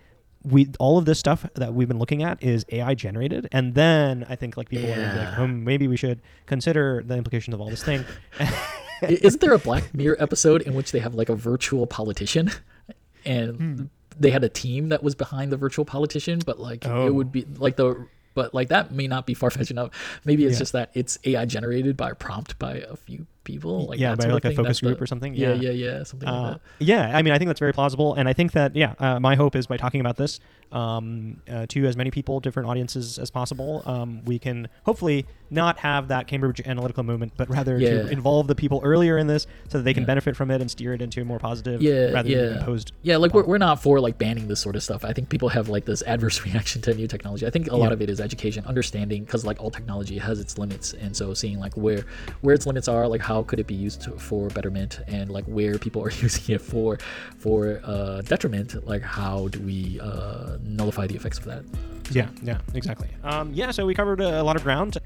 we all of this stuff that we've been looking at is AI generated." And then I think like people are like, Yeah. "Oh, maybe we should consider the implications of all this thing." (laughs) Isn't there a Black Mirror episode in which they have like a virtual politician, and Hmm. they had a team that was behind the virtual politician, but like Oh. it would be like the. But like that may not be far fetched enough. Maybe it's Yeah. just that it's AI generated by a prompt by a few people. Like yeah, by like a focus group the- or something. Yeah, yeah, yeah, something Uh, like that. yeah, I mean, I think that's very plausible, and I think that yeah, uh, my hope is by talking about this um, uh, to as many people, different audiences as possible, um, we can hopefully not have that Cambridge Analytica movement, but rather Yeah. to involve the people earlier in this so that they can Yeah. benefit from it and steer it into a more positive, Yeah, rather yeah. than imposed. Yeah, like we're, we're not for like banning this sort of stuff. I think people have like this adverse (laughs) reaction to new technology. I think a lot of it is education, understanding, because like all technology has its limits, and so seeing like where where its limits are, like how could it be used for betterment, and like where people are (laughs) using it for for uh, detriment, like how do we uh, nullify the effects of that? Yeah, yeah, exactly. Um, yeah, so we covered a, lot of ground,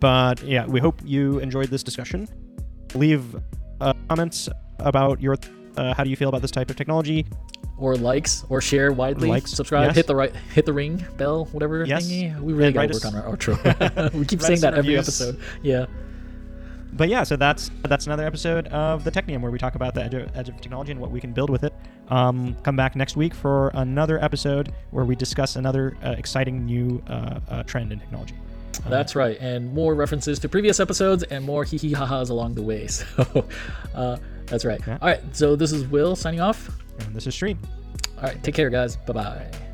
but yeah, we hope you enjoyed this discussion. Leave uh, comments about your uh, how do you feel about this type of technology. Or likes, or share widely, Likes, subscribe, yes. hit the right, hit the ring bell, whatever Yes. thingy. We really And gotta work us- on our outro. (laughs) we keep (laughs) saying that some every reviews. episode. Yeah. But yeah, so that's that's another episode of the Technium where we talk about the edge of, edge of technology and what we can build with it. Um, come back next week for another episode where we discuss another uh, exciting new uh, uh, trend in technology. Uh, That's right, and more references to previous episodes and more hee hee ha ha's along the way. (laughs) So, uh, that's right. Yeah. All right, so this is Will signing off. and this is Stream. All right, take care, guys. Bye bye.